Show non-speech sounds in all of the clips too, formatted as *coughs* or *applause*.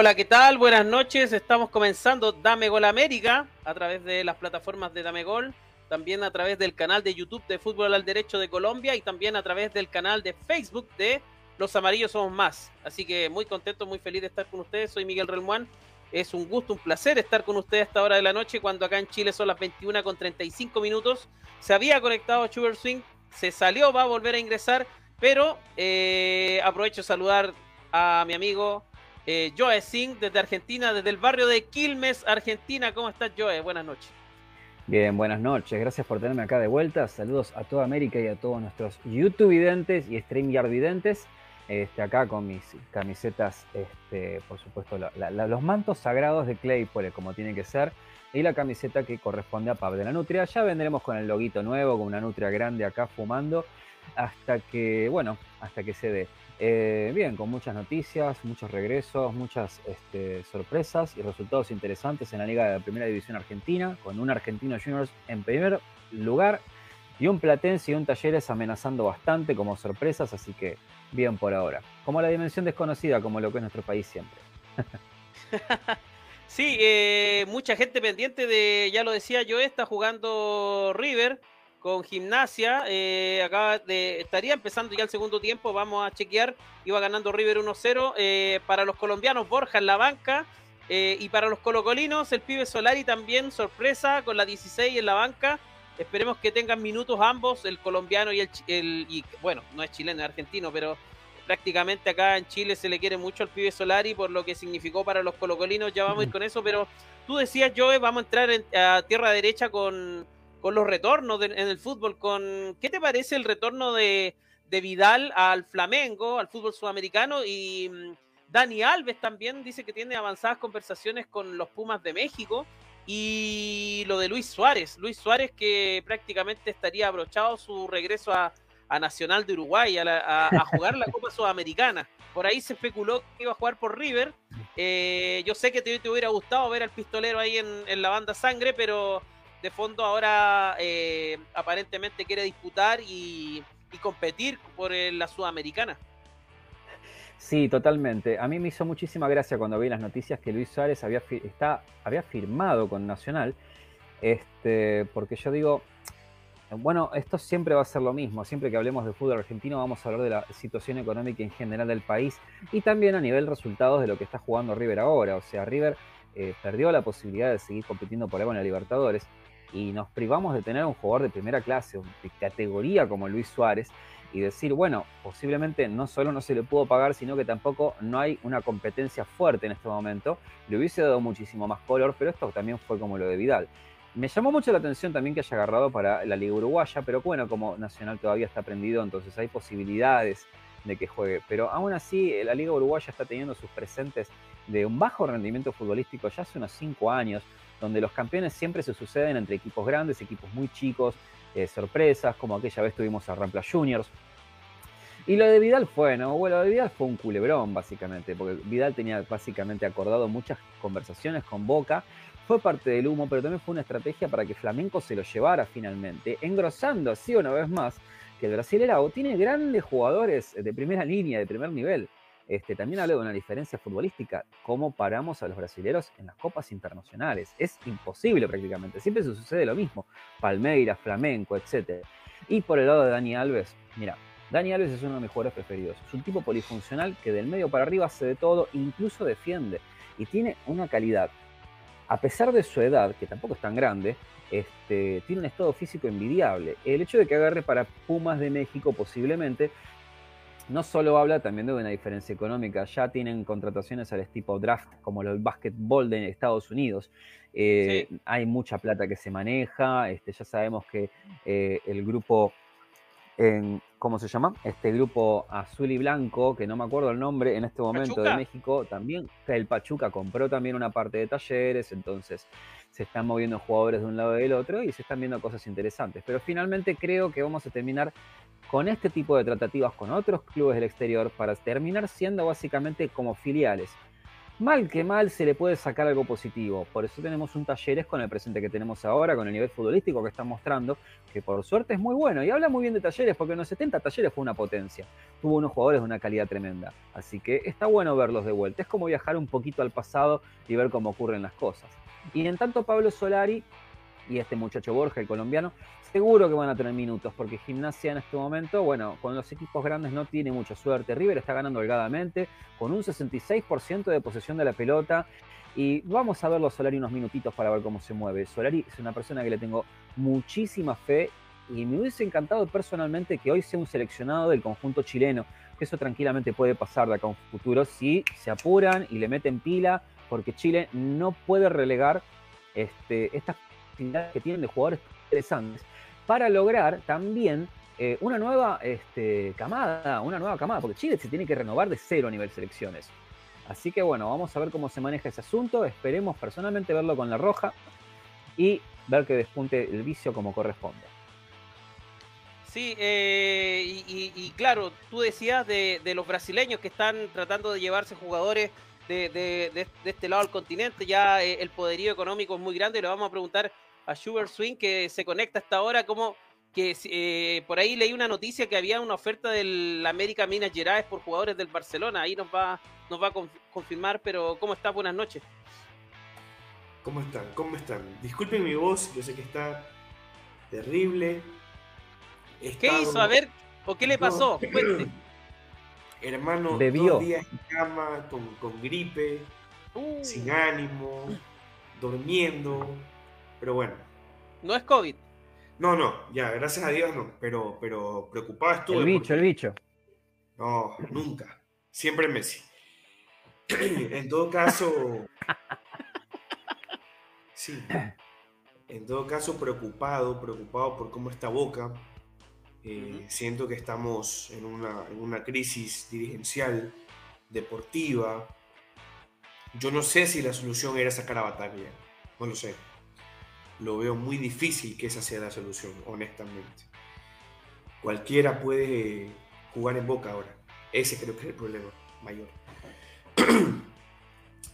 Hola, ¿qué tal? Buenas noches. Estamos comenzando Dame Gol América a través de las plataformas de Dame Gol, también a través del canal de YouTube de Fútbol al Derecho de Colombia y también a través del canal de Facebook de Los Amarillos Somos Más. Así que muy contento, muy feliz de estar con ustedes. Soy Miguel Relmuán. Es un gusto, un placer estar con ustedes a esta hora de la noche cuando acá en Chile son las 21 con 35 minutos. Se había conectado a Sugar Swing, se salió, va a volver a ingresar, pero eh, aprovecho de saludar a mi amigo eh, Joe Singh desde Argentina, desde el barrio de Quilmes, Argentina. ¿Cómo estás, Joe? Buenas noches. Bien, buenas noches. Gracias por tenerme acá de vuelta. Saludos a toda América y a todos nuestros YouTube videntes y StreamYard videntes. Este, acá con mis camisetas, este, por supuesto, los mantos sagrados de Claypole, como tiene que ser, y la camiseta que corresponde a Pab de la Nutria. Ya vendremos con el loguito nuevo, con una Nutria grande acá fumando, hasta que, bueno, hasta que se dé. Eh, bien, con muchas noticias, muchos regresos, muchas este, sorpresas y resultados interesantes en la Liga de Primera División Argentina, con un Argentino Juniors en primer lugar y un Platense y un Talleres amenazando bastante como sorpresas, así que bien por ahora. Como la dimensión desconocida, como lo que es nuestro país siempre. *laughs* Sí, eh, mucha gente pendiente de, ya lo decía yo, está jugando River con gimnasia. eh, acaba de, estaría empezando ya el segundo tiempo, vamos a chequear. Iba ganando River 1-0. eh, para los colombianos, Borja en la banca. eh, y para los colocolinos, el pibe Solari también, sorpresa, con la 16 en la banca. Esperemos que tengan minutos ambos, el colombiano y el, el y, bueno, no es chileno, es argentino, pero prácticamente acá en Chile se le quiere mucho al pibe Solari por lo que significó para los colocolinos, ya vamos a ir con eso, pero tú decías, Joe, vamos a entrar en- a tierra derecha con, con los retornos en el fútbol, con ¿qué te parece el retorno de, Vidal al Flamengo, al fútbol sudamericano? Y mm, Dani Alves también dice que tiene avanzadas conversaciones con los Pumas de México. Y lo de Luis Suárez, Luis Suárez que prácticamente estaría abrochado su regreso a, Nacional de Uruguay, a, jugar la Copa Sudamericana. Por ahí se especuló que iba a jugar por River. Eh, yo sé que te, te hubiera gustado ver al pistolero ahí en la banda sangre, pero de fondo ahora eh, aparentemente quiere disputar y, competir por eh, la Sudamericana. Sí, totalmente. A mí me hizo muchísima gracia cuando vi las noticias que Luis Suárez había, está, había firmado con Nacional, este, porque yo digo, bueno, esto siempre va a ser lo mismo. Siempre que hablemos de fútbol argentino vamos a hablar de la situación económica en general del país y también a nivel resultados de lo que está jugando River ahora. O sea, River eh, perdió la posibilidad de seguir compitiendo por algo en la Libertadores y nos privamos de tener un jugador de primera clase, de categoría como Luis Suárez y decir, bueno, posiblemente no solo no se le pudo pagar, sino que tampoco no hay una competencia fuerte en este momento. Le hubiese dado muchísimo más color, pero esto también fue como lo de Vidal. Me llamó mucho la atención también que haya agarrado para la Liga Uruguaya, pero bueno, como Nacional todavía está prendido, entonces hay posibilidades de que juegue. Pero aún así, la Liga Uruguaya está teniendo sus presentes de un bajo rendimiento futbolístico ya hace unos cinco años, donde los campeones siempre se suceden entre equipos grandes, equipos muy chicos, eh, sorpresas, como aquella vez tuvimos a Rampla Juniors. Y lo de Vidal fue, ¿no? Bueno, lo de Vidal fue un culebrón, básicamente, porque Vidal tenía básicamente acordado muchas conversaciones con Boca. Fue parte del humo, pero también fue una estrategia para que Flamenco se lo llevara finalmente, engrosando así una vez más que el Brasileirao tiene grandes jugadores de primera línea, de primer nivel. Este, también habla de una diferencia futbolística, cómo paramos a los brasileros en las copas internacionales. Es imposible prácticamente, siempre se sucede lo mismo. Palmeiras, Flamenco, etc. Y por el lado de Dani Alves, mira, Dani Alves es uno de mis jugadores preferidos. Es un tipo polifuncional que del medio para arriba hace de todo, incluso defiende. Y tiene una calidad. A pesar de su edad, que tampoco es tan grande, este, tiene un estado físico envidiable. El hecho de que agarre para Pumas de México posiblemente no solo habla también de una diferencia económica, ya tienen contrataciones al tipo draft como el básquetbol de Estados Unidos. Eh, Sí. Hay mucha plata que se maneja, este, ya sabemos que eh, el grupo, en- ¿cómo se llama? Este grupo azul y blanco, que no me acuerdo el nombre en este momento ¿Pachuca? de México, también el Pachuca compró también una parte de talleres, entonces se están moviendo jugadores de un lado y del otro y se están viendo cosas interesantes. Pero finalmente creo que vamos a terminar con este tipo de tratativas con otros clubes del exterior para terminar siendo básicamente como filiales. mal que mal se le puede sacar algo positivo. Por eso tenemos un talleres con el presente que tenemos ahora, con el nivel futbolístico que están mostrando, que por suerte es muy bueno. Y habla muy bien de talleres, porque en los 70 talleres fue una potencia. Tuvo unos jugadores de una calidad tremenda. Así que está bueno verlos de vuelta. Es como viajar un poquito al pasado y ver cómo ocurren las cosas. Y en tanto Pablo Solari y este muchacho Borja, el colombiano, seguro que van a tener minutos, porque Gimnasia en este momento, bueno, con los equipos grandes no tiene mucha suerte. River está ganando holgadamente, con un 66% de posesión de la pelota. Y vamos a verlo Solari unos minutitos para ver cómo se mueve. Solari es una persona que le tengo muchísima fe y me hubiese encantado personalmente que hoy sea un seleccionado del conjunto chileno, que eso tranquilamente puede pasar de acá a un futuro si se apuran y le meten pila, porque Chile no puede relegar este, estas que tienen de jugadores interesantes para lograr también eh, una nueva este, camada, una nueva camada, porque Chile se tiene que renovar de cero a nivel selecciones. Así que bueno, vamos a ver cómo se maneja ese asunto. Esperemos personalmente verlo con la roja y ver que despunte el vicio como corresponde. Sí, eh, y, claro, tú decías de, los brasileños que están tratando de llevarse jugadores de, este lado del continente, ya eh, el poderío económico es muy grande y le vamos a preguntar a Sugar Swing que se conecta hasta ahora, como que eh, por ahí leí una noticia que había una oferta del América Minas Gerais por jugadores del Barcelona, ahí nos va, nos va a confirmar, pero ¿cómo está? Buenas noches. ¿Cómo están? ¿Cómo están? Disculpen mi voz, yo sé que está terrible. ¿Qué hizo? A ver, ¿o qué le pasó? *clears throat* Hermano, Bebió. dos días en cama, con, gripe, Uh. sin ánimo, durmiendo. Pero bueno. No es COVID. No, no, ya, gracias a Dios no. Pero, pero preocupado estuve. El bicho, porque- el bicho. No, nunca. Siempre Messi. en todo caso. *laughs* Sí. En todo caso, preocupado, preocupado por cómo está Boca. Eh. Siento que estamos en una, en una crisis dirigencial, deportiva. Yo no sé si la solución era sacar a Bataglia. No lo sé. Lo veo muy difícil que esa sea la solución, honestamente. Cualquiera puede jugar en Boca ahora. Ese creo que es el problema mayor. *clears throat*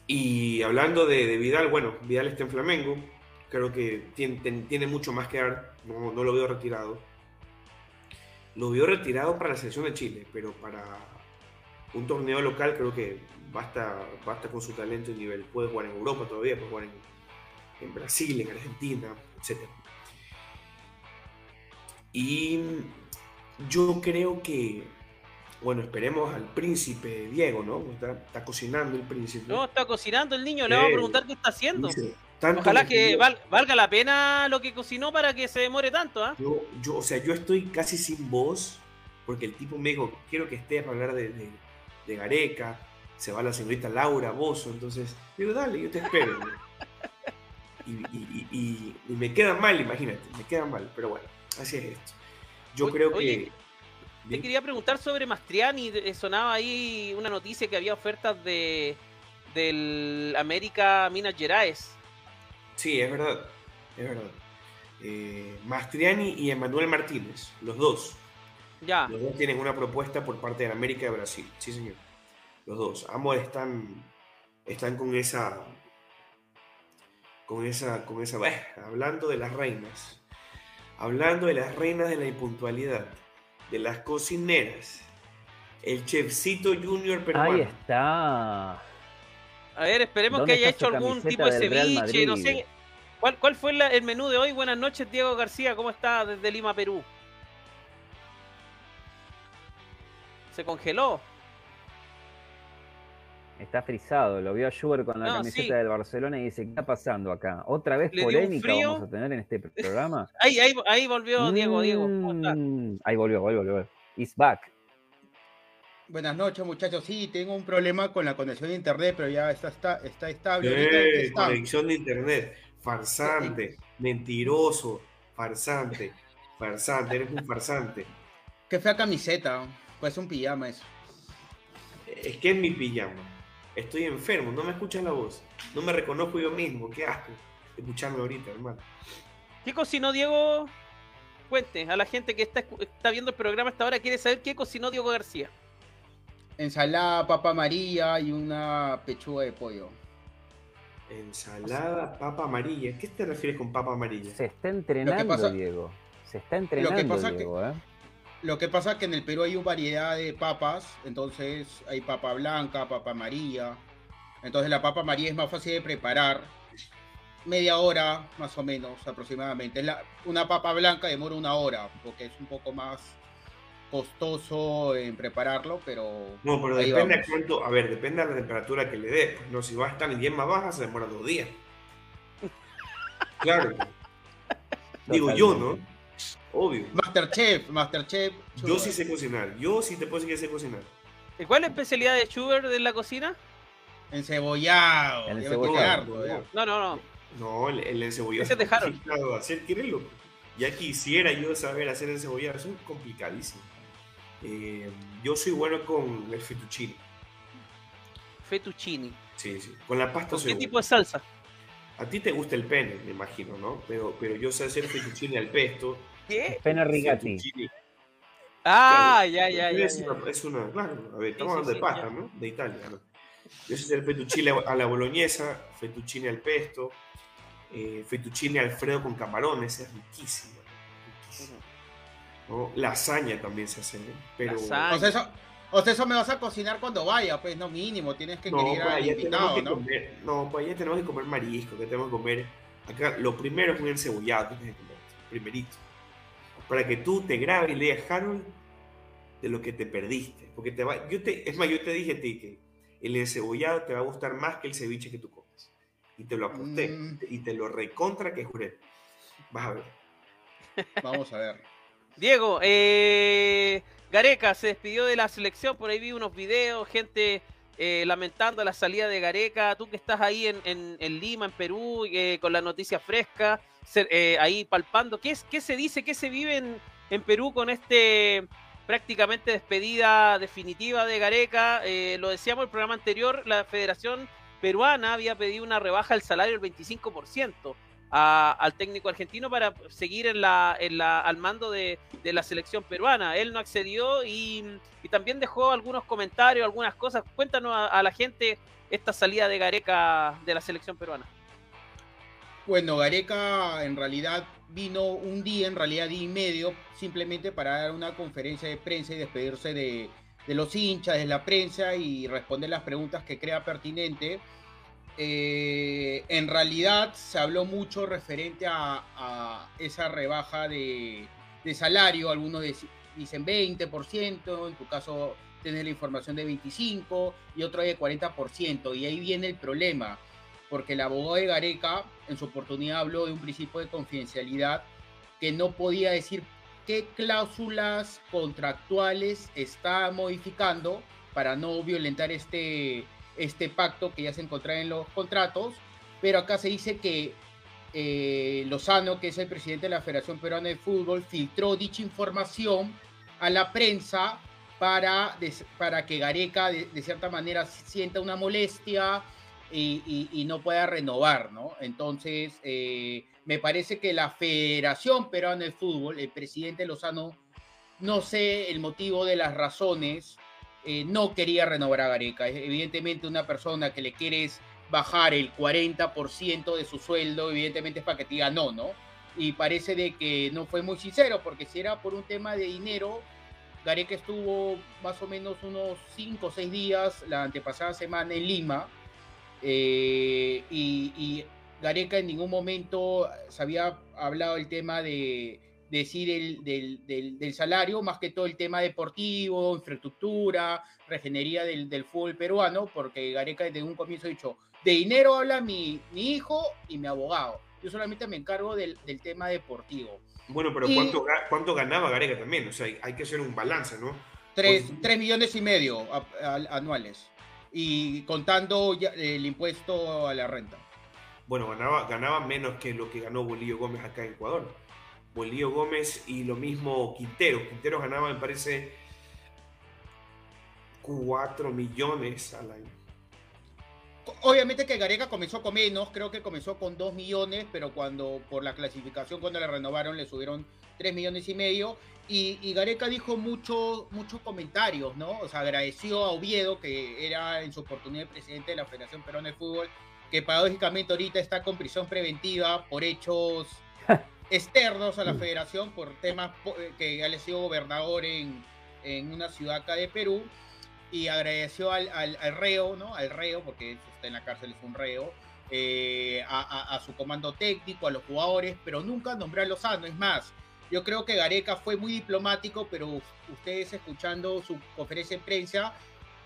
y hablando de, Vidal, bueno, Vidal está en Flamengo. Creo que tiene, mucho más que dar. No, no lo veo retirado. Lo veo retirado para la selección de Chile, pero para un torneo local creo que basta, basta con su talento y nivel. Puede jugar en Europa todavía, puede jugar en, en Brasil, en Argentina, etc. Y yo creo que, bueno, esperemos al príncipe Diego, ¿no? Está, está cocinando el príncipe. No, está cocinando el niño, le vamos a Eh, preguntar qué está haciendo. Dice, Ojalá que val- valga la pena lo que cocinó para que se demore tanto, ¿ah? Yo, yo, o sea, yo estoy casi sin voz porque el tipo me dijo, quiero que estés para hablar de, de, de Gareca, se va la señorita Laura Bozo, entonces, digo, dale, yo te espero. Y, y- y- y- y me queda mal, imagínate, me queda mal, pero bueno, así es esto. Yo Oye- creo que... oye, Te quería preguntar sobre Mastriani, eh, sonaba ahí una noticia que había ofertas de del América Minas Gerais. Sí, es verdad, es verdad. Eh, Mastriani y Emanuel Martínez, los dos. Ya, Los dos tienen una propuesta por parte de América de Brasil. Sí, señor. Los dos. Ambos están, están con esa. Con esa. Con esa. bah, hablando de las reinas. Hablando de las reinas de la impuntualidad. De las cocineras. El chefcito junior peruano. Ahí está. a ver, esperemos que ¿Dónde haya hecho algún tipo de ceviche, no sé. ¿Cuál, cuál fue la- el menú de hoy? Buenas noches, Diego García, ¿cómo está desde Lima, Perú? Se congeló. Está frisado. Lo vio a Schubert con la No, camiseta sí. del Barcelona y dice, ¿qué está pasando acá? ¿Otra vez Le polémica frío. vamos a tener en este *laughs* programa? Ahí, ahí, ahí volvió Diego, Diego. Mm, Ahí volvió, volvió, volvió. It's back. Buenas noches, muchachos. Sí, tengo un problema con la conexión de internet, pero ya está, está, está estable. Eh, está. conexión de internet. Farsante. Mentiroso. Farsante. Farsante. Eres un farsante. Qué fea camiseta. Pues un pijama eso. Es que es mi pijama. Estoy enfermo, no me escuchas la voz. No me reconozco yo mismo. Qué asco escucharme ahorita, hermano. ¿Qué cocinó Diego? Cuente, a la gente que está, viendo el programa hasta ahora quiere saber qué cocinó Diego García. ensalada, papa amarilla y una pechuga de pollo. Ensalada, papa amarilla. ¿Qué te refieres con papa amarilla? Se está entrenando, pasa- Diego. Se está entrenando, que- Diego, ¿eh? Lo que pasa es que en el Perú hay una variedad de papas, entonces hay papa blanca, papa amarilla. Entonces la papa amarilla es más fácil de preparar. Media hora, más o menos, aproximadamente. La- una papa blanca demora una hora, porque es un poco más costoso en prepararlo, pero... No, pero ahí depende a vamos. cuánto. A ver, depende de la temperatura que le dé. Pues, no, si va a estar en hierba baja, se demora dos días. *laughs* Claro. Digo yo, ¿no? Obvio. Masterchef, Masterchef. Yo sí sé cocinar. Yo sí te puedo decir que sé cocinar. ¿Y ¿Cuál es la especialidad de Schubert en la cocina? Encebollado. El encebollado. No, no, no. No, el, el encebollado. Ese es de Harold. complicado de hacer. Ya quisiera yo saber hacer encebollado. Eso es complicadísimo. Eh, yo soy bueno con el fettuccine. Fettuccini. Sí, sí. Con la pasta ¿Con soy qué bueno. tipo de salsa? A ti te gusta el pene, me imagino, ¿no? Pero, pero yo sé hacer fettuccine al pesto. ¿Qué? Pena rigati. Ah, ya, ya, ya. Es ya. una, es una- claro, a ver, estamos sí, hablando de pasta, ya. ¿no? De Italia, ¿no? Yo sé hacer fettuccine a la boloñesa, fettuccine al pesto, eh, fettuccine alfredo con camarones, es riquísimo. riquísimo, ¿no? Lasaña también se hace, ¿eh? pero... Lasaña. O sea, eso, o sea, eso me vas a cocinar cuando vaya, pues no mínimo, tienes que No, querer pues al invitado, que ¿no? comer, no, pues allá tenemos que comer marisco, que tenemos que comer, acá lo primero es un encebollado que tienes que comer, primerito, para que tú te grabes y leas Harold de lo que te perdiste, porque te va, yo te, es más, yo te dije a ti que el encebollado te va a gustar más que el ceviche que tú comes, y te lo aposté, Mm. y te lo recontra que juré, vas a ver. Vamos a ver. Diego, eh, Gareca se despidió de la selección, por ahí vi unos videos, gente eh, lamentando la salida de Gareca, tú que estás ahí en, en- Lima, en Perú, eh, con la noticia fresca, eh, ahí palpando, ¿qué, es, ¿qué se dice, qué se vive en, en Perú con este prácticamente despedida definitiva de Gareca? Eh, lo decíamos en el programa anterior, la Federación Peruana había pedido una rebaja del salario del 25% a- al técnico argentino para seguir en la, en la, al mando de, de la selección peruana. Él no accedió y, y también dejó algunos comentarios, algunas cosas. Cuéntanos a, la gente esta salida de Gareca de la selección peruana. Bueno, Gareca en realidad vino un día, en realidad día y medio, simplemente para dar una conferencia de prensa y despedirse de, de los hinchas, de la prensa y responder las preguntas que crea pertinente. Eh, en realidad se habló mucho referente a, esa rebaja de, salario, algunos dicen 20%, en tu caso tienes la información de 25% y otro de 40%, y ahí viene el problema porque el abogado de Gareca en su oportunidad habló de un principio de confidencialidad que no podía decir qué cláusulas contractuales está modificando para no violentar este, este pacto que ya se encontraba en los contratos, pero acá se dice que eh, Lozano, que es el presidente de la Federación Peruana de Fútbol, filtró dicha información a la prensa para, para que Gareca de, de cierta manera sienta una molestia y no pueda renovar, ¿no? Entonces, eh, me parece que la Federación Peruana de Fútbol, el presidente Lozano, no sé el motivo de las razones, eh, no quería renovar a Gareca. Evidentemente, una persona que le quieres bajar el 40% de su sueldo, evidentemente es para que te diga no, ¿no? Y parece de que no fue muy sincero, porque si era por un tema de dinero, Gareca estuvo más o menos unos 5 o 6 días la antepasada semana en Lima, eh, y, y Gareca en ningún momento se había hablado el tema de, de decir el, del, del- del salario, más que todo el tema deportivo, infraestructura, regenería del, del fútbol peruano, porque Gareca desde un comienzo ha dicho, de dinero habla mi, mi hijo y mi abogado. Yo solamente me encargo del, del tema deportivo. Bueno, pero Y- ¿cuánto, ¿cuánto ganaba Gareca también? O sea, hay- hay que hacer un balance, ¿no? Tres, Pues- tres millones y medio a- a- anuales. Y contando ya el impuesto a la renta. Bueno, ganaba, ganaba menos que lo que ganó Bolillo Gómez acá en Ecuador. Bolillo Gómez y lo mismo Quintero. Quintero ganaba, me parece, 4 millones al año. Obviamente que Gareca comenzó con menos, creo que comenzó con 2 millones, pero cuando por la clasificación, cuando le renovaron, le subieron 3 millones y medio. Y, y Gareca dijo muchos muchos comentarios, ¿no? O sea, agradeció a Oviedo, que era en su oportunidad presidente de la Federación Peruana de Fútbol, que paradójicamente ahorita está con prisión preventiva por hechos *laughs* externos a la federación, por temas eh, que él ha sido gobernador en, en una ciudad acá de Perú y agradeció al, al- al reo, ¿no? Al reo, porque está en la cárcel, es un reo, eh, a, a- a su comando técnico, a los jugadores, pero nunca nombró a Lozano. Es más, yo creo que Gareca fue muy diplomático, pero ustedes escuchando su conferencia de prensa,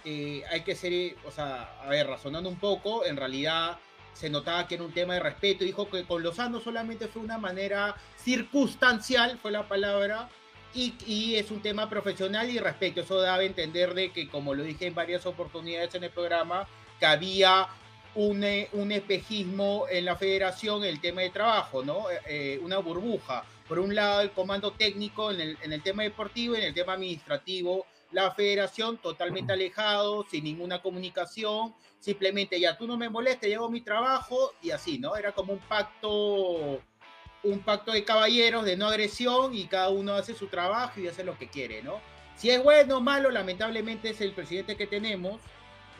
eh, hay que ser, o sea, a ver, razonando un poco, en realidad se notaba que era un tema de respeto. Dijo que con Lozano solamente fue una manera circunstancial, fue la palabra, y, y es un tema profesional y respeto. Eso daba a entender de que, como lo dije en varias oportunidades en el programa, que había un, eh, un espejismo en la federación el tema de trabajo, ¿no? Eh, eh, una burbuja. Por un lado, el comando técnico en el, en el tema deportivo y en el tema administrativo, la federación totalmente alejado, sin ninguna comunicación, simplemente ya tú no me molestes, llevo mi trabajo y así, ¿no? Era como un pacto un pacto de caballeros de no agresión y cada uno hace su trabajo y hace lo que quiere, ¿no? Si es bueno o malo, lamentablemente es el presidente que tenemos,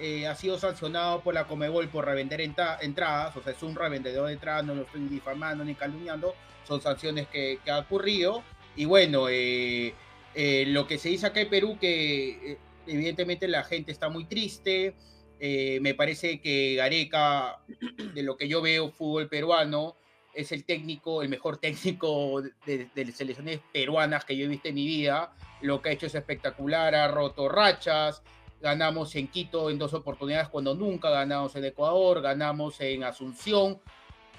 eh, ha sido sancionado por la Comebol por revender entra- entradas, o sea, es un revendedor de entradas, no lo estoy difamando ni calumniando, son sanciones que, que ha ocurrido. Y bueno, eh, eh, lo que se dice acá en Perú, que eh, evidentemente la gente está muy triste, eh, me parece que Gareca, *clears throat* de lo que yo veo fútbol peruano, es el técnico, el mejor *laughs* técnico de, de selecciones peruanas que yo he visto en mi vida. Lo que ha hecho es espectacular, ha roto rachas. Ganamos en Quito en dos oportunidades cuando nunca ganamos en Ecuador, ganamos en Asunción,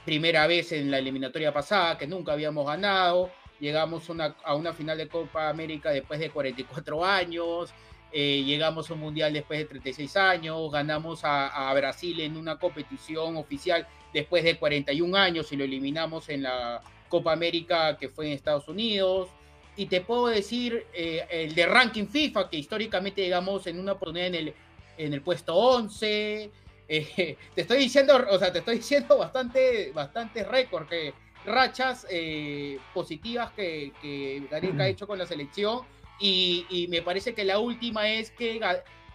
primera vez en la eliminatoria pasada que nunca habíamos ganado. Llegamos una, a una final de Copa América después de 44 años. Eh, llegamos a un mundial después de 36 años, ganamos a, Brasil en una competición oficial después de 41 años y lo eliminamos en la Copa América que fue en Estados Unidos. Y te puedo decir eh, el de ranking FIFA, que históricamente llegamos en una oportunidad en el, en el puesto 11. Eh, *laughs* te estoy diciendo, o sea, te estoy diciendo bastante, bastante récord, que rachas eh, positivas que, que Gareca ha hecho con la selección y, y, me parece que la última es que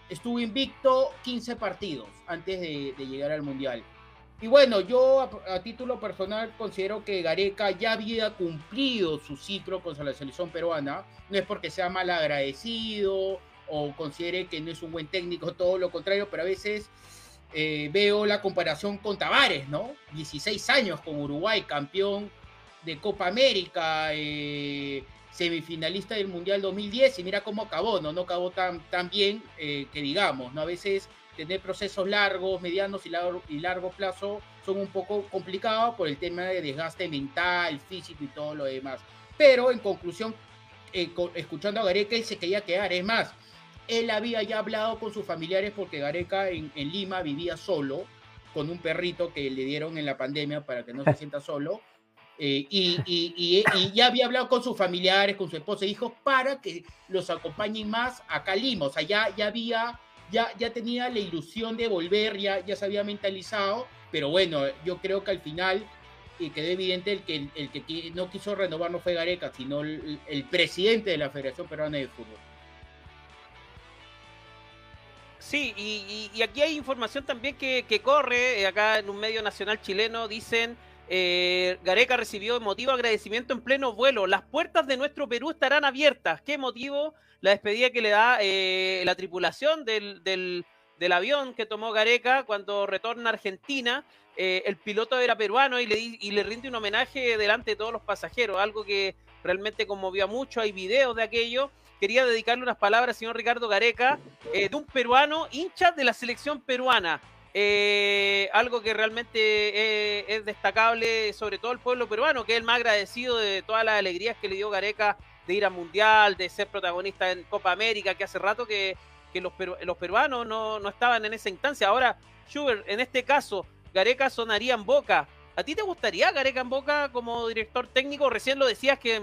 estuvo invicto 15 partidos antes de, de llegar al Mundial. Y bueno, yo a, a, título personal considero que Gareca ya había cumplido su ciclo con la selección peruana. No es porque sea mal agradecido o considere que no es un buen técnico, todo lo contrario, pero a veces eh, veo la comparación con Tavares, ¿no? 16 años con Uruguay, campeón de Copa América, eh, semifinalista del Mundial 2010 y mira cómo acabó, ¿no? No acabó tan, bien eh, que digamos, ¿no? A veces tener procesos largos, medianos y largo, y largo plazo son un poco complicados por el tema de desgaste mental, físico y todo lo demás. Pero en conclusión, con, escuchando a Gareca, él se quería quedar. Es más, él había ya hablado con sus familiares porque Gareca en, en Lima vivía solo, con un perrito que le dieron en la pandemia para que no se *laughs* sienta solo. Eh, y, y, y, y, ya había hablado con sus familiares, con su esposa e hijos, para que los acompañen más acá a Lima. O sea, ya, ya había, ya, ya tenía la ilusión de volver, ya, ya se había mentalizado, pero bueno, yo creo que al final y quedó evidente el que, el, que no quiso renovar no fue Gareca, sino el, el presidente de la Federación Peruana de Fútbol. Sí, y, aquí hay información también que, que corre, eh, acá en un medio nacional chileno dicen eh, Gareca recibió emotivo agradecimiento en pleno vuelo. Las puertas de nuestro Perú estarán abiertas. ¿Qué motivo? La despedida que le da eh, la tripulación del, del, del, avión que tomó Gareca cuando retorna a Argentina. Eh, el piloto era peruano y le, y le rinde un homenaje delante de todos los pasajeros, algo que realmente conmovió a mucho. Hay videos de aquello. Quería dedicarle unas palabras, señor Ricardo Gareca, eh, de un peruano hincha de la selección peruana. Eh, algo que realmente eh, es destacable, sobre todo el pueblo peruano, que es el más agradecido de todas las alegrías que le dio Gareca de ir al Mundial, de ser protagonista en Copa América, que hace rato que, los, peru los, peruanos no, estaban en esa instancia. Ahora, Schubert, en este caso, Gareca sonaría en Boca. ¿A ti te gustaría Gareca en Boca como director técnico? Recién lo decías que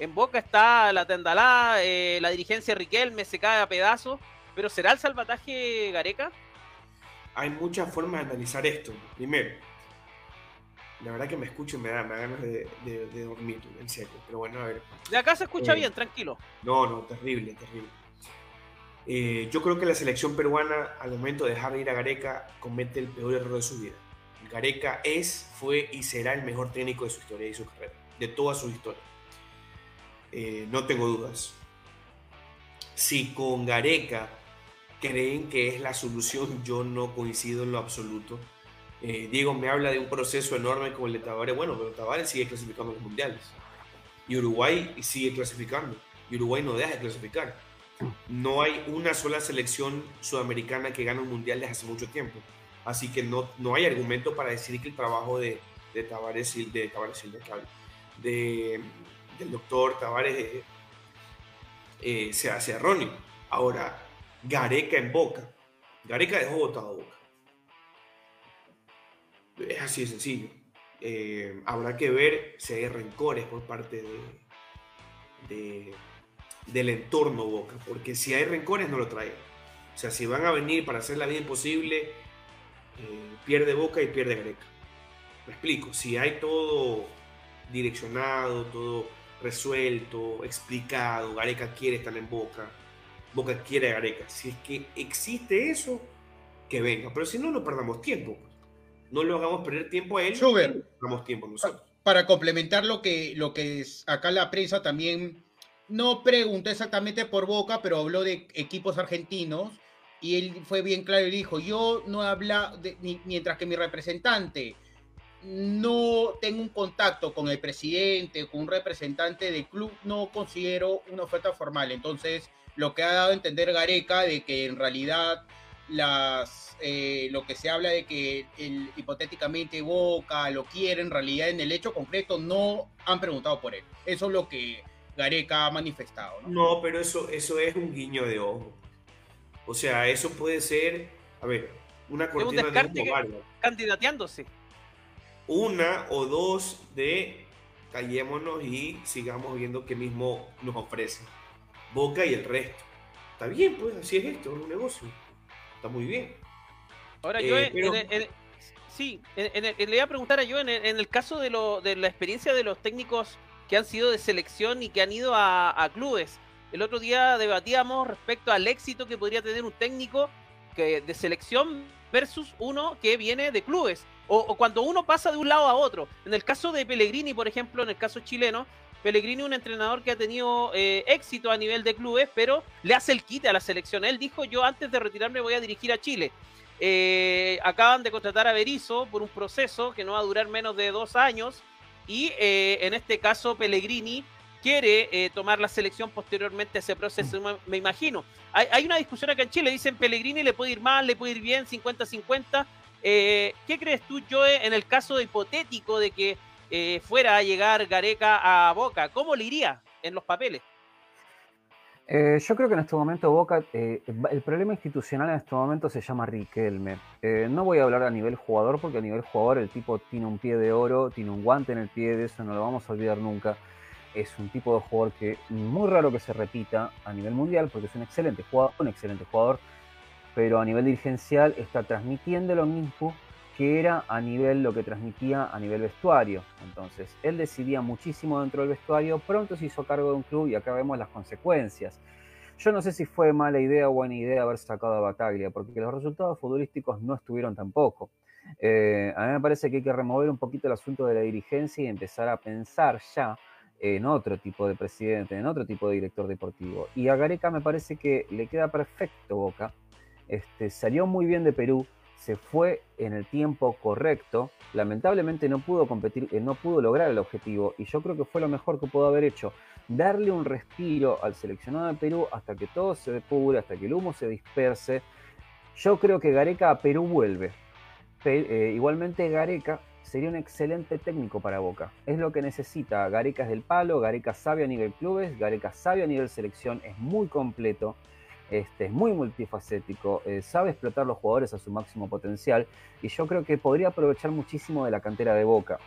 en Boca está la Tendalá, eh, la dirigencia Riquelme se cae a pedazos, pero ¿será el salvataje Gareca? hay muchas formas de analizar esto. Primero, la verdad que me escucho y me da, me da ganas de, de- de dormir, en serio. Pero bueno, a ver. De acá se escucha Eh, bien, tranquilo. No, no, terrible, terrible. Eh, yo creo que la selección peruana, al momento de dejar de ir a Gareca, comete el peor error de su vida. Gareca es, fue y será el mejor técnico de su historia y su carrera, de toda su historia. Eh, no tengo dudas. Si con Gareca creen que es la solución, *laughs* yo no coincido en lo absoluto. Eh, Diego me habla de un proceso enorme como el de Tavares. Bueno, pero Tavares sigue clasificando los mundiales. Y Uruguay sigue clasificando. Y Uruguay no deja de clasificar. No hay una sola selección sudamericana que gane un mundial desde hace mucho tiempo. Así que no, no hay argumento para decir que el trabajo de, de Tavares, de Tavares, de, de- del doctor Tavares eh, eh, se hace erróneo. Ahora, Gareca en Boca. Gareca dejó votado a Boca. Es así de sencillo. Eh, habrá que ver si hay rencores por parte de, de- del entorno Boca, porque si hay rencores no lo traigan. O sea, si van a venir para hacer la vida imposible, pierde Boca y pierde Gareca. Me explico, si hay todo direccionado, todo resuelto, explicado, Gareca quiere estar en Boca, Boca quiere a Gareca. Si es que existe eso, que venga. Pero si no, no perdamos tiempo. No lo hagamos perder tiempo a él, no perdamos tiempo nosotros. para complementar lo que, lo que es acá la prensa también no preguntó exactamente por Boca, pero habló de equipos argentinos y él fue bien claro y dijo, yo no habla, de- mientras que mi representante no tengo un contacto con el presidente, con un representante del club, no considero una oferta formal. Entonces, lo que ha dado a entender Gareca de que en realidad las eh, lo que se habla de que el, hipotéticamente Boca lo quiere, en realidad en el hecho concreto no han preguntado por él. Eso es lo que Gareca ha manifestado. ¿no? No, pero eso, eso es un guiño de ojo. O sea, eso puede ser, a ver, una cortina de descarte humo que- bárbara. Candidateándose. Una o dos de callémonos y sigamos viendo qué mismo nos ofrece. Boca y el resto. Está bien, pues así es esto, es un negocio. Está muy bien. Ahora Eh, yo, en- pero- en- en- sí, le iba a preguntar a yo en el, en el caso de, lo, de la experiencia de los técnicos que han sido de selección y que han ido a, a clubes. El otro día debatíamos respecto al éxito que podría tener un técnico que, de selección versus uno que viene de clubes. O, o cuando uno pasa de un lado a otro. En el caso de Pellegrini, por ejemplo, en el caso chileno, Pellegrini es un entrenador que ha tenido eh, éxito a nivel de clubes, pero le hace el quite a la selección. Él dijo, yo antes de retirarme voy a dirigir a Chile. Eh, acaban de contratar a Berizzo por un proceso que no va a durar menos de dos años. Y eh, en este caso, Pellegrini quiere eh, tomar la selección posteriormente a ese proceso, me, me imagino. Hay, hay una discusión acá en Chile, dicen Pellegrini le puede ir mal, le puede ir bien, 50-50. Eh, ¿Qué crees tú, Joe, en el caso hipotético de que eh, fuera a llegar Gareca a Boca? ¿Cómo le iría en los papeles? Eh, yo creo que en este momento Boca, eh, el problema institucional en este momento se llama Riquelme. Eh, no voy a hablar a nivel jugador porque a nivel jugador el tipo tiene un pie de oro, tiene un guante en el pie, de eso no lo vamos a olvidar nunca. Es un tipo de jugador que muy raro que se repita a nivel mundial porque es un excelente jugador, un excelente jugador, pero a nivel dirigencial está transmitiendo lo mismo que era a nivel lo que transmitía a nivel vestuario. Entonces, él decidía muchísimo dentro del vestuario, pronto se hizo cargo de un club y acá vemos las consecuencias. Yo no sé si fue mala idea o buena idea haber sacado a Bataglia, porque los resultados futbolísticos no estuvieron tampoco. Eh, a mí me parece que hay que remover un poquito el asunto de la dirigencia y empezar a pensar ya en otro tipo de presidente, en otro tipo de director deportivo. Y a Gareca me parece que le queda perfecto Boca. Este, salió muy bien de Perú, se fue en el tiempo correcto. Lamentablemente no pudo competir, eh, no pudo lograr el objetivo y yo creo que fue lo mejor que pudo haber hecho. Darle un respiro al seleccionado de Perú hasta que todo se depure, hasta que el humo se disperse. Yo creo que Gareca a Perú vuelve. Eh, igualmente Gareca sería un excelente técnico para Boca. Es lo que necesita. Gareca es del palo, Gareca sabe a nivel clubes, Gareca sabe a nivel selección, es muy completo. Este, es muy multifacético, eh, sabe explotar los jugadores a su máximo potencial y yo creo que podría aprovechar muchísimo de la cantera de Boca.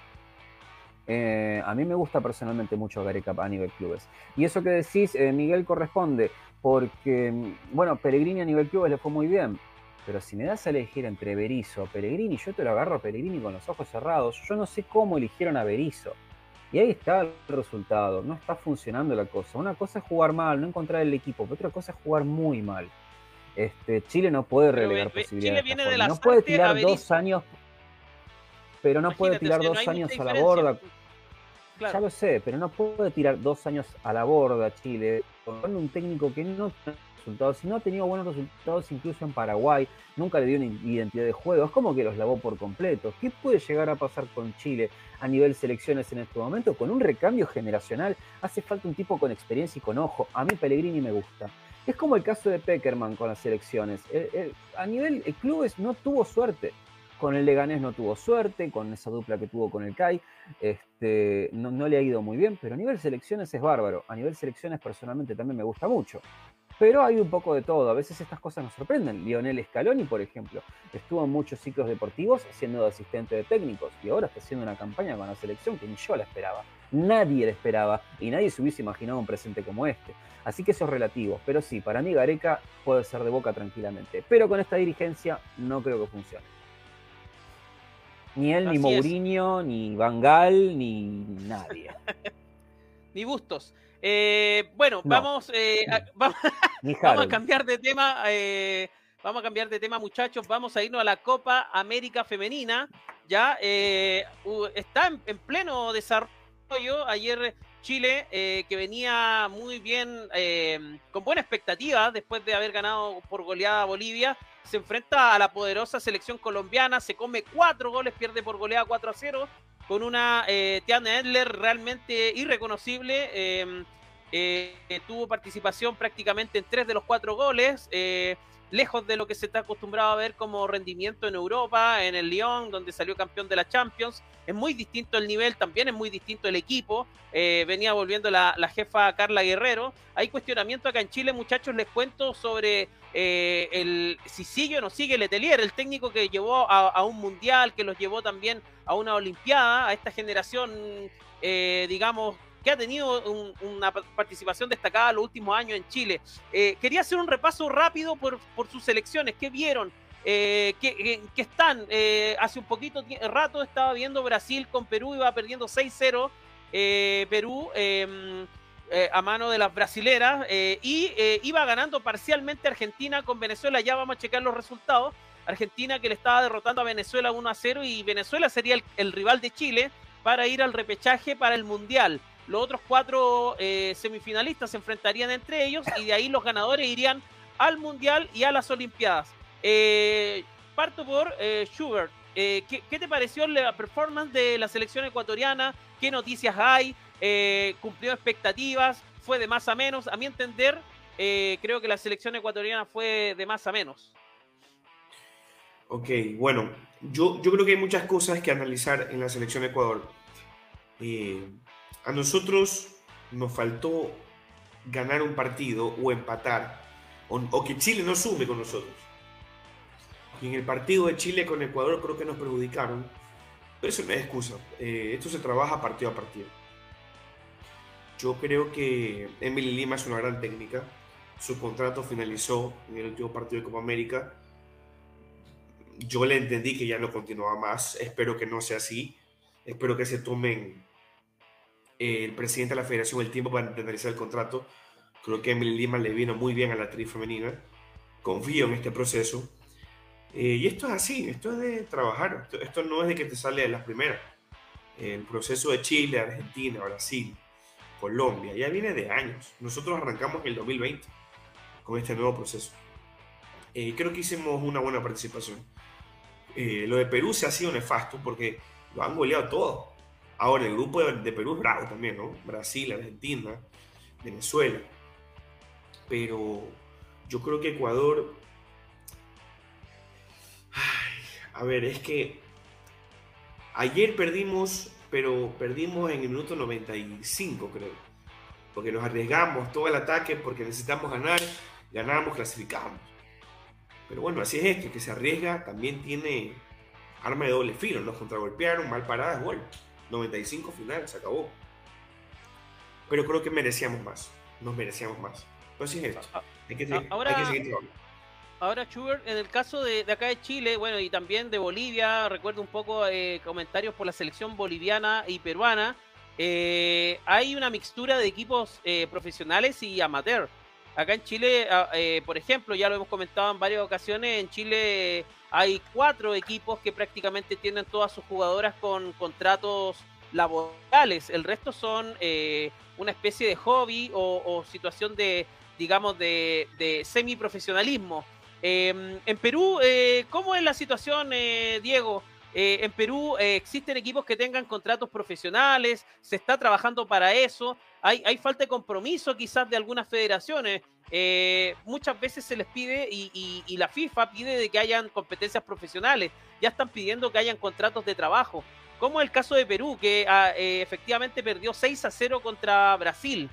Eh, a mí me gusta personalmente mucho Gareca a nivel clubes. Y eso que decís, eh, Miguel, corresponde porque, mm, bueno, Pellegrini a nivel clubes le fue muy bien, Pero si me das a elegir entre Berizzo o Pellegrini, yo te lo agarro a Pellegrini con los ojos cerrados. Yo no sé cómo eligieron a Berizzo. Y ahí está el resultado. No está funcionando la cosa. Una cosa es jugar mal, no encontrar el equipo, pero otra cosa es jugar muy mal. Este, Chile no puede relegar ve- ve- posibilidades. Chile de de no puede tirar dos años, pero no puede tirar no dos años a la borda. Ya lo sé, pero no puede tirar dos años a la borda Chile con un técnico que no tiene resultados, y no ha tenido buenos resultados incluso en Paraguay, nunca le dio una identidad de juego, es como que los lavó por completo. ¿Qué puede llegar a pasar con Chile a nivel selecciones en este momento? Con un recambio generacional hace falta un tipo con experiencia y con ojo. A mí Pellegrini me gusta. Es como el caso de Peckerman con las selecciones. El- el- a nivel eh, clubes no tuvo suerte. Con el Leganés no tuvo suerte, con esa dupla que tuvo con el CAI, este, no, le ha ido muy bien, pero a nivel selecciones es bárbaro. A nivel selecciones personalmente también me gusta mucho. Pero hay un poco de todo. A veces estas cosas nos sorprenden. Lionel Scaloni, por ejemplo, estuvo en muchos ciclos deportivos siendo de asistente de técnicos y ahora está haciendo una campaña con la selección que ni yo la esperaba. Nadie la esperaba y nadie se hubiese imaginado un presente como este. Así que eso es relativo. Pero sí, para mí Gareca puede ser de boca tranquilamente. Pero con esta dirigencia no creo que funcione. Ni él, ni Así es. Mourinho, ni Van Gaal, ni nadie. *laughs* Ni Bustos. Eh, bueno, No. vamos, eh, a, *laughs* vamos, a cambiar de tema. eh, vamos a cambiar de tema, muchachos. Vamos a irnos a la Copa América Femenina. Ya eh, está en, en pleno desarrollo. Ayer Chile, eh, que venía muy bien, eh, con buena expectativa después de haber ganado por goleada a Bolivia, se enfrenta a la poderosa selección colombiana. Se come cuatro goles, pierde por goleada 4 a 0 con una eh, Tiana Edler realmente irreconocible. eh, eh, tuvo participación prácticamente en tres de los cuatro goles, eh, lejos de lo que se está acostumbrado a ver como rendimiento en Europa, en el Lyon, donde salió campeón de la Champions. Es muy distinto el nivel, también es muy distinto el equipo. eh, venía volviendo la, la jefa Carla Guerrero. Hay cuestionamiento acá en Chile, muchachos. Les cuento sobre eh, el, si sigue o no sigue Letelier, el técnico que llevó a, a un mundial, que los llevó también a una Olimpiada, a esta generación, eh, digamos, que ha tenido un- una pa- participación destacada los últimos años en Chile. Eh, quería hacer un repaso rápido por, por sus selecciones. ¿Qué vieron? Eh, ¿qué, qué- qué están? Eh, hace un poquito rato estaba viendo Brasil con Perú, iba perdiendo 6-0 eh, Perú eh, a mano de las brasileras y iba ganando parcialmente Argentina con Venezuela. Ya vamos a checar los resultados. Argentina que le estaba derrotando a Venezuela 1 a 0 y Venezuela sería el rival de Chile para ir al repechaje para el Mundial. Los otros cuatro eh, semifinalistas se enfrentarían entre ellos y de ahí los ganadores irían al Mundial y a las Olimpiadas. Eh, parto por eh, Schubert. Eh, ¿qué, qué te pareció la performance de la selección ecuatoriana? ¿Qué noticias hay? ¿Cumplió expectativas? ¿Fue de más a menos? A mi entender, creo que la selección ecuatoriana fue de más a menos. Ok, bueno, yo, yo creo que hay muchas cosas que analizar en la selección de Ecuador. A nosotros nos faltó ganar un partido o empatar, o, que Chile no sume con nosotros. Y en el partido de Chile con Ecuador creo que nos perjudicaron, pero eso no es excusa. Eh, esto se trabaja partido a partido. Yo creo que Emily Lima es una gran técnica. Su contrato finalizó en el último partido de Copa América yo le entendí que ya no continuaba más. Espero que no sea así. Espero que se tomen el presidente de la federación el tiempo para analizar el contrato. Creo que Emily Lima le vino muy bien a la actriz femenina. Confío en este proceso. Eh, y esto es así, esto es de trabajar. Esto, esto no es de que te sale de las primeras. El proceso de Chile, Argentina, Brasil, Colombia, ya viene de años. Nosotros arrancamos en el 2020 con este nuevo proceso. Eh, creo que hicimos una buena participación. Eh, lo de Perú se ha sido nefasto porque lo han goleado todo. Ahora, el grupo de, Perú es bravo también, ¿no? Brasil, Argentina, Venezuela. Pero yo creo que Ecuador. A ver, es que ayer perdimos, pero perdimos en el minuto 95, creo. Porque nos arriesgamos todo el ataque porque necesitamos ganar, ganamos, clasificamos. Pero bueno, así es esto, que se arriesga también tiene arma de doble filo, nos contragolpearon, mal parada, gol. 95 final, se acabó. Pero creo que merecíamos más, nos merecíamos más. Pero así es esto, hay que, ahora- hay que seguir trabajando. Ahora, Schubert, en el caso de, de acá de Chile, bueno, y también de Bolivia, recuerdo un poco eh, comentarios por la selección boliviana y peruana, eh, hay una mixtura de equipos eh, profesionales y amateur. Acá en Chile, ah, eh, por ejemplo, ya lo hemos comentado en varias ocasiones, en Chile hay cuatro equipos que prácticamente tienen todas sus jugadoras con contratos laborales. El resto son eh, una especie de hobby o, o situación de, digamos, de, de semiprofesionalismo. Eh, en Perú, eh, ¿cómo es la situación, eh, Diego? Eh, en Perú eh, existen equipos que tengan contratos profesionales, se está trabajando para eso, hay, falta de compromiso quizás de algunas federaciones. Eh, muchas veces se les pide y la FIFA pide de que hayan competencias profesionales, ya están pidiendo que hayan contratos de trabajo. Como el caso de Perú, que ah, eh, efectivamente perdió 6 a 0 contra Brasil.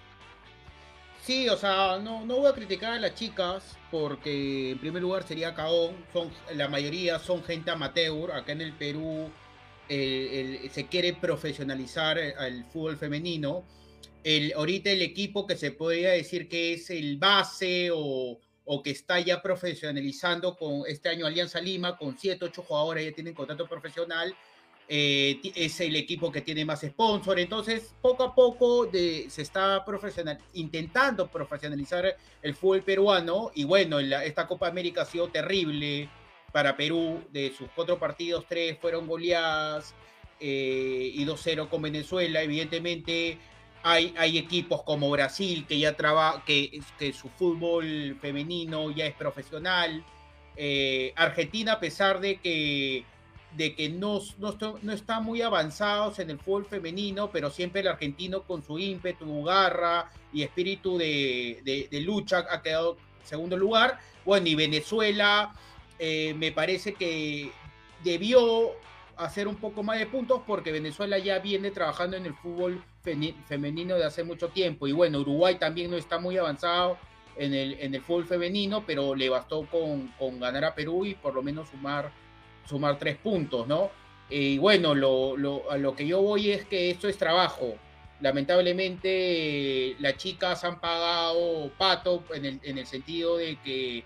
Sí, o sea, no, no voy a criticar a las chicas porque en primer lugar sería caón, son, la mayoría son gente amateur, acá en el Perú eh, el- se quiere profesionalizar al fútbol femenino. El, ahorita el equipo que se podría decir que es el base o, o que está ya profesionalizando con este año Alianza Lima, con 7, 8 jugadores ya tienen contrato profesional, eh, es el equipo que tiene más sponsor, entonces poco a poco se está profesional, intentando profesionalizar el fútbol peruano. Y bueno, esta Copa América ha sido terrible para Perú, de sus cuatro partidos, tres fueron goleadas eh, y 2-0 con Venezuela, evidentemente hay, hay equipos como Brasil que ya trabaja, que, que su fútbol femenino ya es profesional, eh, Argentina a pesar de que de que no, no, no están muy avanzados en el fútbol femenino, pero siempre el argentino con su ímpetu, garra y espíritu de, de- lucha ha quedado segundo lugar. Bueno, y Venezuela eh, me parece que debió hacer un poco más de puntos porque Venezuela ya viene trabajando en el fútbol femenino de hace mucho tiempo. Y bueno, Uruguay también no está muy avanzado en el, en el fútbol femenino, pero le bastó con, con ganar a Perú y por lo menos sumar sumar tres puntos, ¿no? Y bueno, lo, lo- a lo que yo voy es que esto es trabajo. Lamentablemente las chicas han pagado pato en el, en el sentido de que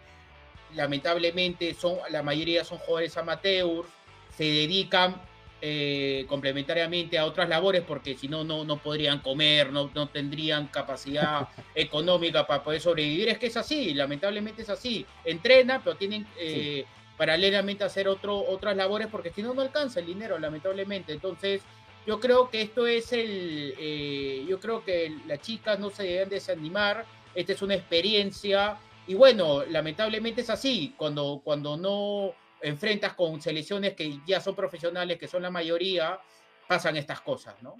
lamentablemente son, la mayoría son jugadores amateurs, se dedican eh, complementariamente a otras labores porque si no, no, no podrían comer, no, no tendrían capacidad *laughs* económica para poder sobrevivir. Es que es así, lamentablemente es así. Entrenan, pero tienen eh, paralelamente hacer otro, otras labores porque si no, no alcanza el dinero, lamentablemente. Entonces, yo creo que esto es el. eh, yo creo que las chicas no se deben desanimar. Esta es una experiencia. Y bueno, lamentablemente es así. Cuando, cuando no enfrentas con selecciones que ya son profesionales, que son la mayoría, pasan estas cosas, ¿no?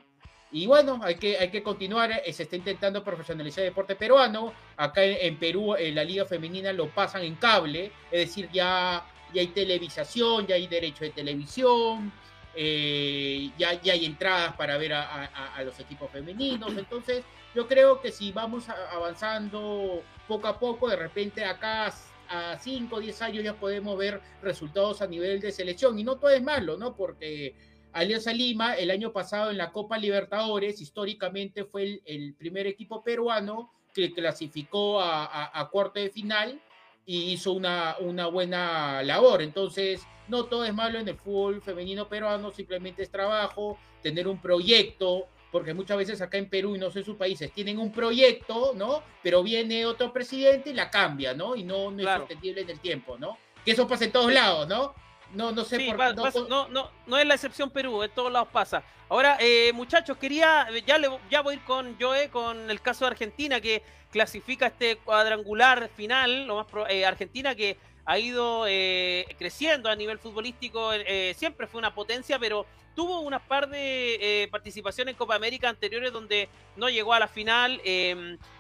Y bueno, hay que, hay que continuar. eh, Se está intentando profesionalizar el deporte peruano. Acá en, en Perú, en la Liga Femenina lo pasan en cable, es decir, ya, ya hay televisación, ya hay derecho de televisión, eh, ya, ya hay entradas para ver a, a- a los equipos femeninos. *clears throat* Entonces, yo creo que si vamos avanzando poco a poco, de repente acá a 5 o 10 años ya podemos ver resultados a nivel de selección. Y no todo es malo, ¿no? Porque Alianza Lima el año pasado en la Copa Libertadores históricamente fue el, el primer equipo peruano que clasificó a, a- a cuarto de final y hizo una, una buena labor. Entonces, no todo es malo en el fútbol femenino peruano, simplemente es trabajo, tener un proyecto, porque muchas veces acá en Perú y no sé en sus países tienen un proyecto, ¿no? Pero viene otro presidente y la cambia, ¿no? Y no, no Claro. es sostenible en el tiempo, ¿no? Que eso pasa en todos lados, ¿no? No, no sé Sí, por va- no no, no, no es la excepción Perú, en todos lados pasa. Ahora, eh, muchachos, quería, ya, le, ya voy a ir con Joe, con el caso de Argentina, que clasifica este cuadrangular final, lo más pro- eh, Argentina que ha ido eh, creciendo a nivel futbolístico, eh, siempre fue una potencia, pero tuvo unas par de eh, participaciones en Copa América anteriores donde no llegó a la final. eh,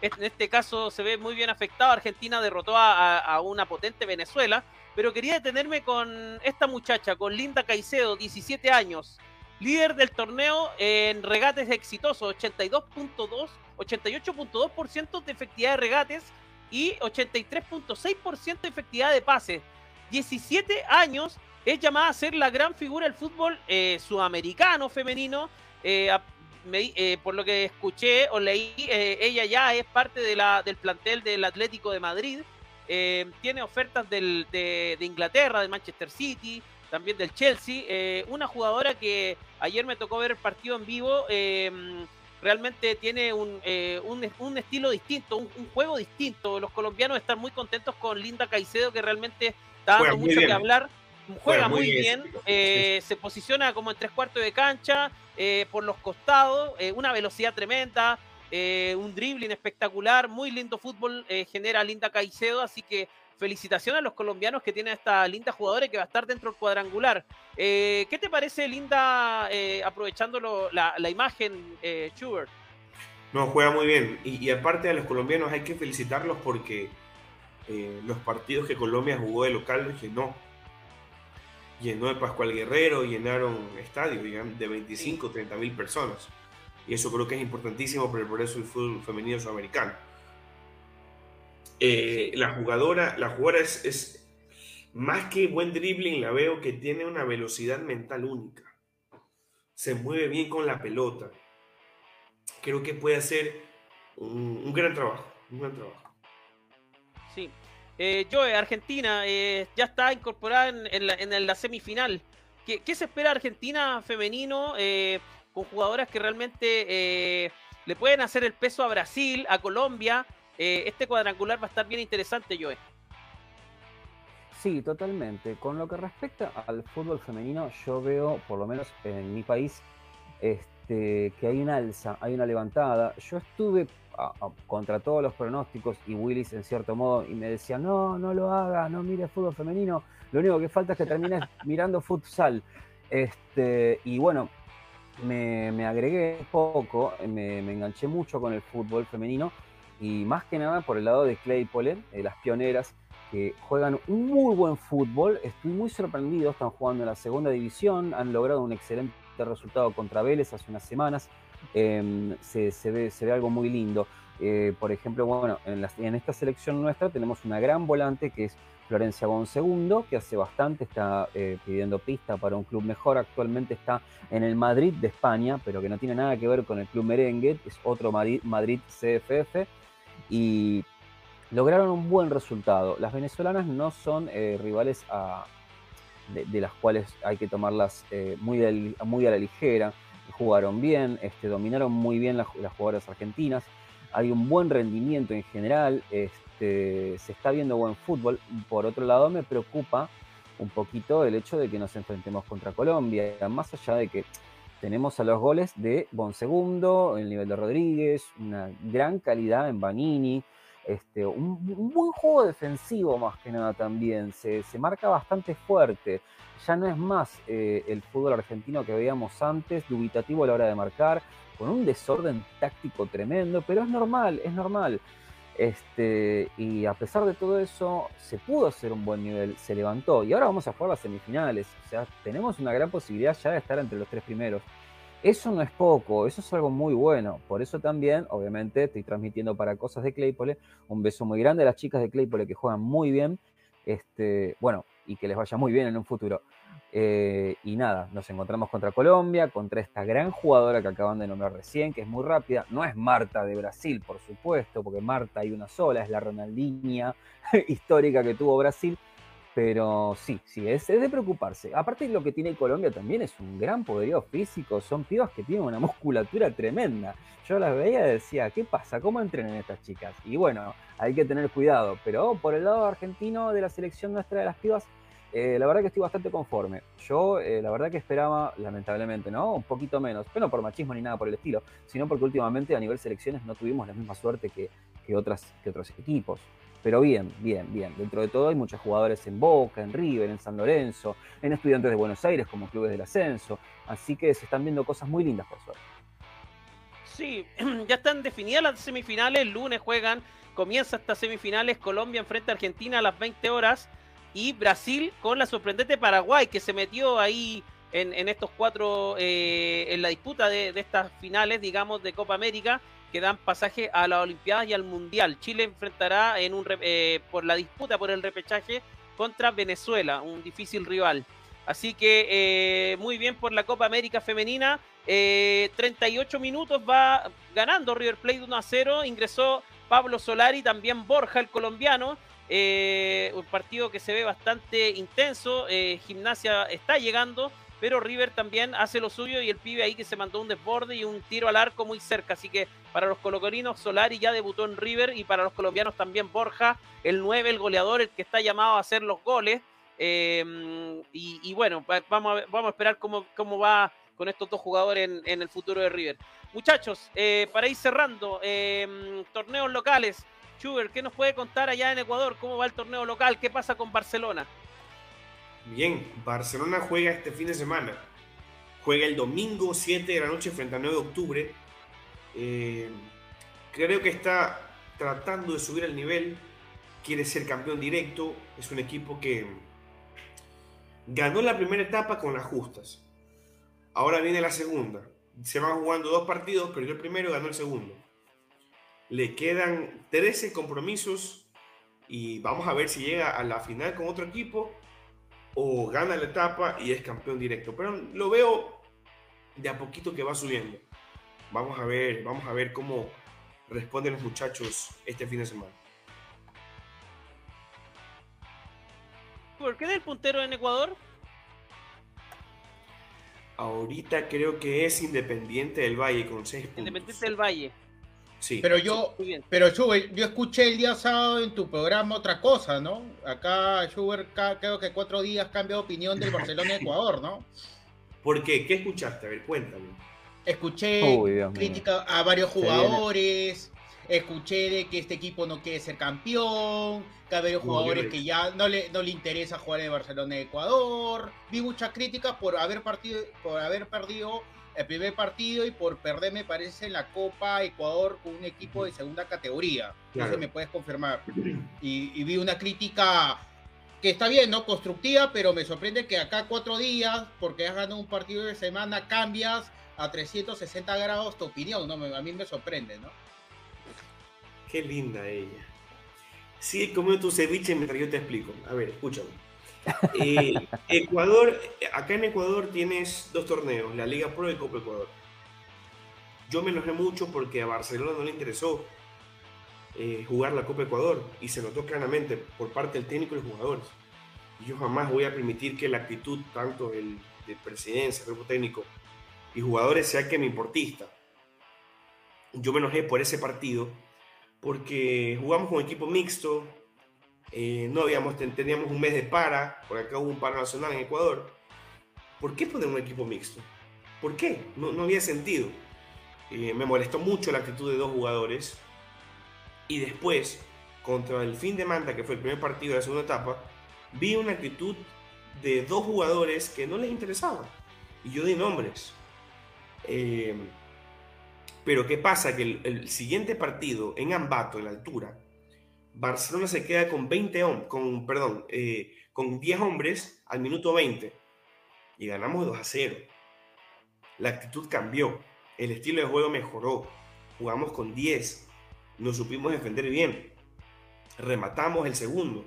en este caso se ve muy bien afectado. Argentina derrotó a, a- a una potente Venezuela pero quería detenerme con esta muchacha, con Linda Caicedo, 17 años, líder del torneo en regates exitosos, 82.2, 88.2% de efectividad de regates y 83.6% de efectividad de pases. 17 años, es llamada a ser la gran figura del fútbol eh, sudamericano femenino. eh, eh, por lo que escuché o leí, ella ya es parte de la, del plantel del Atlético de Madrid eh, tiene ofertas del, de, de Inglaterra, del Manchester City, también del Chelsea. eh, una jugadora que ayer me tocó ver el partido en vivo. eh, realmente tiene un, un, un estilo distinto, un, un juego distinto. Los colombianos están muy contentos con Linda Caicedo, que realmente está dando mucho que hablar. Juega, muy bien, bien, sí, se posiciona como en tres cuartos de cancha, por los costados, una velocidad tremenda, eh, un dribbling espectacular, muy lindo fútbol eh, genera Linda Caicedo, así que felicitaciones a los colombianos que tienen a esta linda jugadora que va a estar dentro del cuadrangular. Eh, ¿Qué te parece, Linda, eh, aprovechando lo- la, la imagen, Schubert? No, juega muy bien. Y, y aparte de los colombianos hay que felicitarlos porque los partidos que Colombia jugó de local los llenó. Llenó de Pascual Guerrero, llenaron estadios digamos, de 25, 30 mil personas. Y eso creo que es importantísimo para el progreso del fútbol femenino sudamericano. Eh, La jugadora, la jugadora es, más que buen dribbling, la veo que tiene una velocidad mental única. Se mueve bien con la pelota creo que puede hacer un, gran trabajo. Un gran trabajo. Sí. Eh, Joe, Argentina eh, ya está incorporada en, la, semifinal. ¿Qué, se espera Argentina femenino eh, con jugadoras que realmente eh, le pueden hacer el peso a Brasil, a Colombia? Eh, este cuadrangular va a estar bien interesante, Joe. Sí, totalmente. Con lo que respecta al fútbol femenino, yo veo, por lo menos en mi país, este, que hay una alza, hay una levantada. Yo estuve a- a- contra todos los pronósticos y Willis en cierto modo y me decía, no, no lo hagas, no mires fútbol femenino, lo único que falta es que termines *laughs* mirando futsal. Este, y bueno, me, me agregué poco, me, me enganché mucho con el fútbol femenino y más que nada por el lado de Claypole, eh, las pioneras, que juegan un muy buen fútbol. Estoy muy sorprendido, están jugando en la segunda división, han logrado un excelente resultado contra Vélez hace unas semanas. Eh, se, ve, algo muy lindo. Eh, por ejemplo, bueno, en, en esta selección nuestra tenemos una gran volante que es Florencia Gonsegundo, que hace bastante está eh, pidiendo pista para un club mejor. Actualmente está en el Madrid de España, pero que no tiene nada que ver con el club merengue, es otro Madrid, Madrid CFF. Y lograron un buen resultado. Las venezolanas no son eh, rivales de, las cuales hay que tomarlas eh, muy, a la ligera. Jugaron bien, este, dominaron muy bien las, las jugadoras argentinas. Hay un buen rendimiento en general, este, se está viendo buen fútbol. Por otro lado, me preocupa un poquito el hecho de que nos enfrentemos contra Colombia, más allá de que tenemos a los goles de Bonsegundo, el nivel de Rodríguez, una gran calidad en Banini, este, un, un buen juego defensivo más que nada también, se, se marca bastante fuerte. Ya no es más eh, el fútbol argentino que veíamos antes, dubitativo a la hora de marcar, con un desorden táctico tremendo, pero es normal, es normal. Este, y a pesar de todo eso, se pudo hacer un buen nivel, se levantó. Y ahora vamos a jugar las semifinales. O sea, tenemos una gran posibilidad ya de estar entre los tres primeros. Eso no es poco, eso es algo muy bueno. Por eso también, obviamente, estoy transmitiendo para cosas de Claypole. Un beso muy grande a las chicas de Claypole que juegan muy bien. Este, bueno, y que les vaya muy bien en un futuro. Eh, y nada, nos encontramos contra Colombia, contra esta gran jugadora que acaban de nombrar recién, que es muy rápida. No es Marta de Brasil, por supuesto, porque Marta hay una sola, es la Ronaldinha *laughs* histórica que tuvo Brasil. Pero sí, sí, es, es de preocuparse. Aparte, lo que tiene Colombia también es un gran poderío físico. Son pibas que tienen una *laughs* musculatura tremenda. Yo las veía y decía, ¿qué pasa? ¿Cómo entrenan estas chicas? Y bueno, hay que tener cuidado. Pero por el lado argentino de la selección nuestra de las pibas, eh, la verdad que estoy bastante conforme. Yo, eh, la verdad que esperaba, lamentablemente, ¿no? Un poquito menos. Pero no por machismo ni nada por el estilo, sino porque últimamente a nivel selecciones no tuvimos la misma suerte que, que, otras, que otros equipos. Pero bien, bien, bien. Dentro de todo hay muchos jugadores en Boca, en River, en San Lorenzo, en Estudiantes de Buenos Aires como clubes del ascenso. Así que se están viendo cosas muy lindas por suerte. Sí, *clears throat* ya están definidas las semifinales. Lunes juegan, comienza estas semifinales. Colombia enfrenta a Argentina a las 20 horas. Y Brasil con la sorprendente Paraguay, que se metió ahí en, estos cuatro, eh, en la disputa de, de, estas finales, digamos, de Copa América, que dan pasaje a las Olimpiadas y al Mundial. Chile enfrentará en un, eh, por la disputa por el repechaje contra Venezuela, un difícil rival. Así que eh, muy bien por la Copa América Femenina. Eh, 38 minutos va ganando River Plate 1 a 0. Ingresó Pablo Solari, también Borja, el colombiano. Eh, un partido que se ve bastante intenso. eh, Gimnasia está llegando, pero River también hace lo suyo y el pibe ahí que se mandó un desborde y un tiro al arco muy cerca. Así que para los colocorinos, Solari ya debutó en River y para los colombianos también Borja, el 9, el goleador, el que está llamado a hacer los goles. Eh, y, bueno, va- vamos a, vamos a esperar cómo, cómo va con estos dos jugadores en, el futuro de River. Muchachos, para ir cerrando, torneos locales. Schubert, ¿qué nos puede contar allá en Ecuador? ¿Cómo va el torneo local? ¿Qué pasa con Barcelona? Bien, Barcelona juega este fin de semana. Juega el domingo 7 de la noche frente al 9 de octubre. Eh, creo que está tratando de subir el nivel. Quiere ser campeón directo. Es un equipo que ganó la primera etapa con las justas. Ahora viene la segunda. Se van jugando dos partidos, perdió el primero y ganó el segundo. Le quedan 13 compromisos y vamos a ver si llega a la final con otro equipo o gana la etapa y es campeón directo. Pero lo veo de a poquito que va subiendo. Vamos a ver, vamos a ver cómo responden los muchachos este fin de semana. ¿Por qué del puntero en Ecuador? Ahorita creo que es Independiente del Valle con 6 puntos. Independiente del Valle. Sí. Pero yo, pero Schubert, yo escuché el día sábado en tu programa otra cosa, ¿no? Acá Schubert creo que cuatro días cambia de opinión del Barcelona-Ecuador, ¿no? *laughs* ¿Por qué? ¿Qué escuchaste? A ver, cuéntame. Escuché Uy, crítica a varios jugadores, escuché de que este equipo no quiere ser campeón, que hay varios jugadores que ya no le, no le interesa jugar en Barcelona Ecuador. Vi muchas críticas por haber partido, por haber perdido el primer partido y por perder, me parece, la Copa Ecuador con un equipo de segunda categoría. No sé Claro. si me puedes confirmar. Y, y vi una crítica que está bien, ¿no? Constructiva, pero me sorprende que acá cuatro días, porque has ganado un partido de semana, cambias a 360 grados tu opinión, ¿no? A mí me sorprende, ¿no? Qué linda ella. Sigue comiendo tu ceviche mientras yo te explico. A ver, escúchame. Eh, Ecuador, acá en Ecuador tienes dos torneos, la Liga Pro y Copa Ecuador. Yo me enojé mucho porque a Barcelona no le interesó eh, jugar la Copa Ecuador y se notó claramente por parte del técnico y los jugadores. Yo jamás voy a permitir que la actitud tanto del, de presidencia, grupo técnico y jugadores sea que me importista. Yo me enojé por ese partido porque jugamos con equipo mixto, eh, no habíamos, ten- teníamos un mes de para, por acá hubo un paro nacional en Ecuador. ¿Por qué poner un equipo mixto? ¿Por qué? No, no había sentido. Eh, me molestó mucho la actitud de dos jugadores. Y después, contra el fin de Manta, que fue el primer partido de la segunda etapa, vi una actitud de dos jugadores que no les interesaba. Y yo di nombres. Eh, pero ¿qué pasa? Que el, el siguiente partido en Ambato, en la altura, Barcelona se queda con 20 hombres, con, perdón, eh, con 10 hombres al minuto 20 y ganamos 2 a 0. La actitud cambió, el estilo de juego mejoró, jugamos con 10, nos supimos defender bien, rematamos el segundo.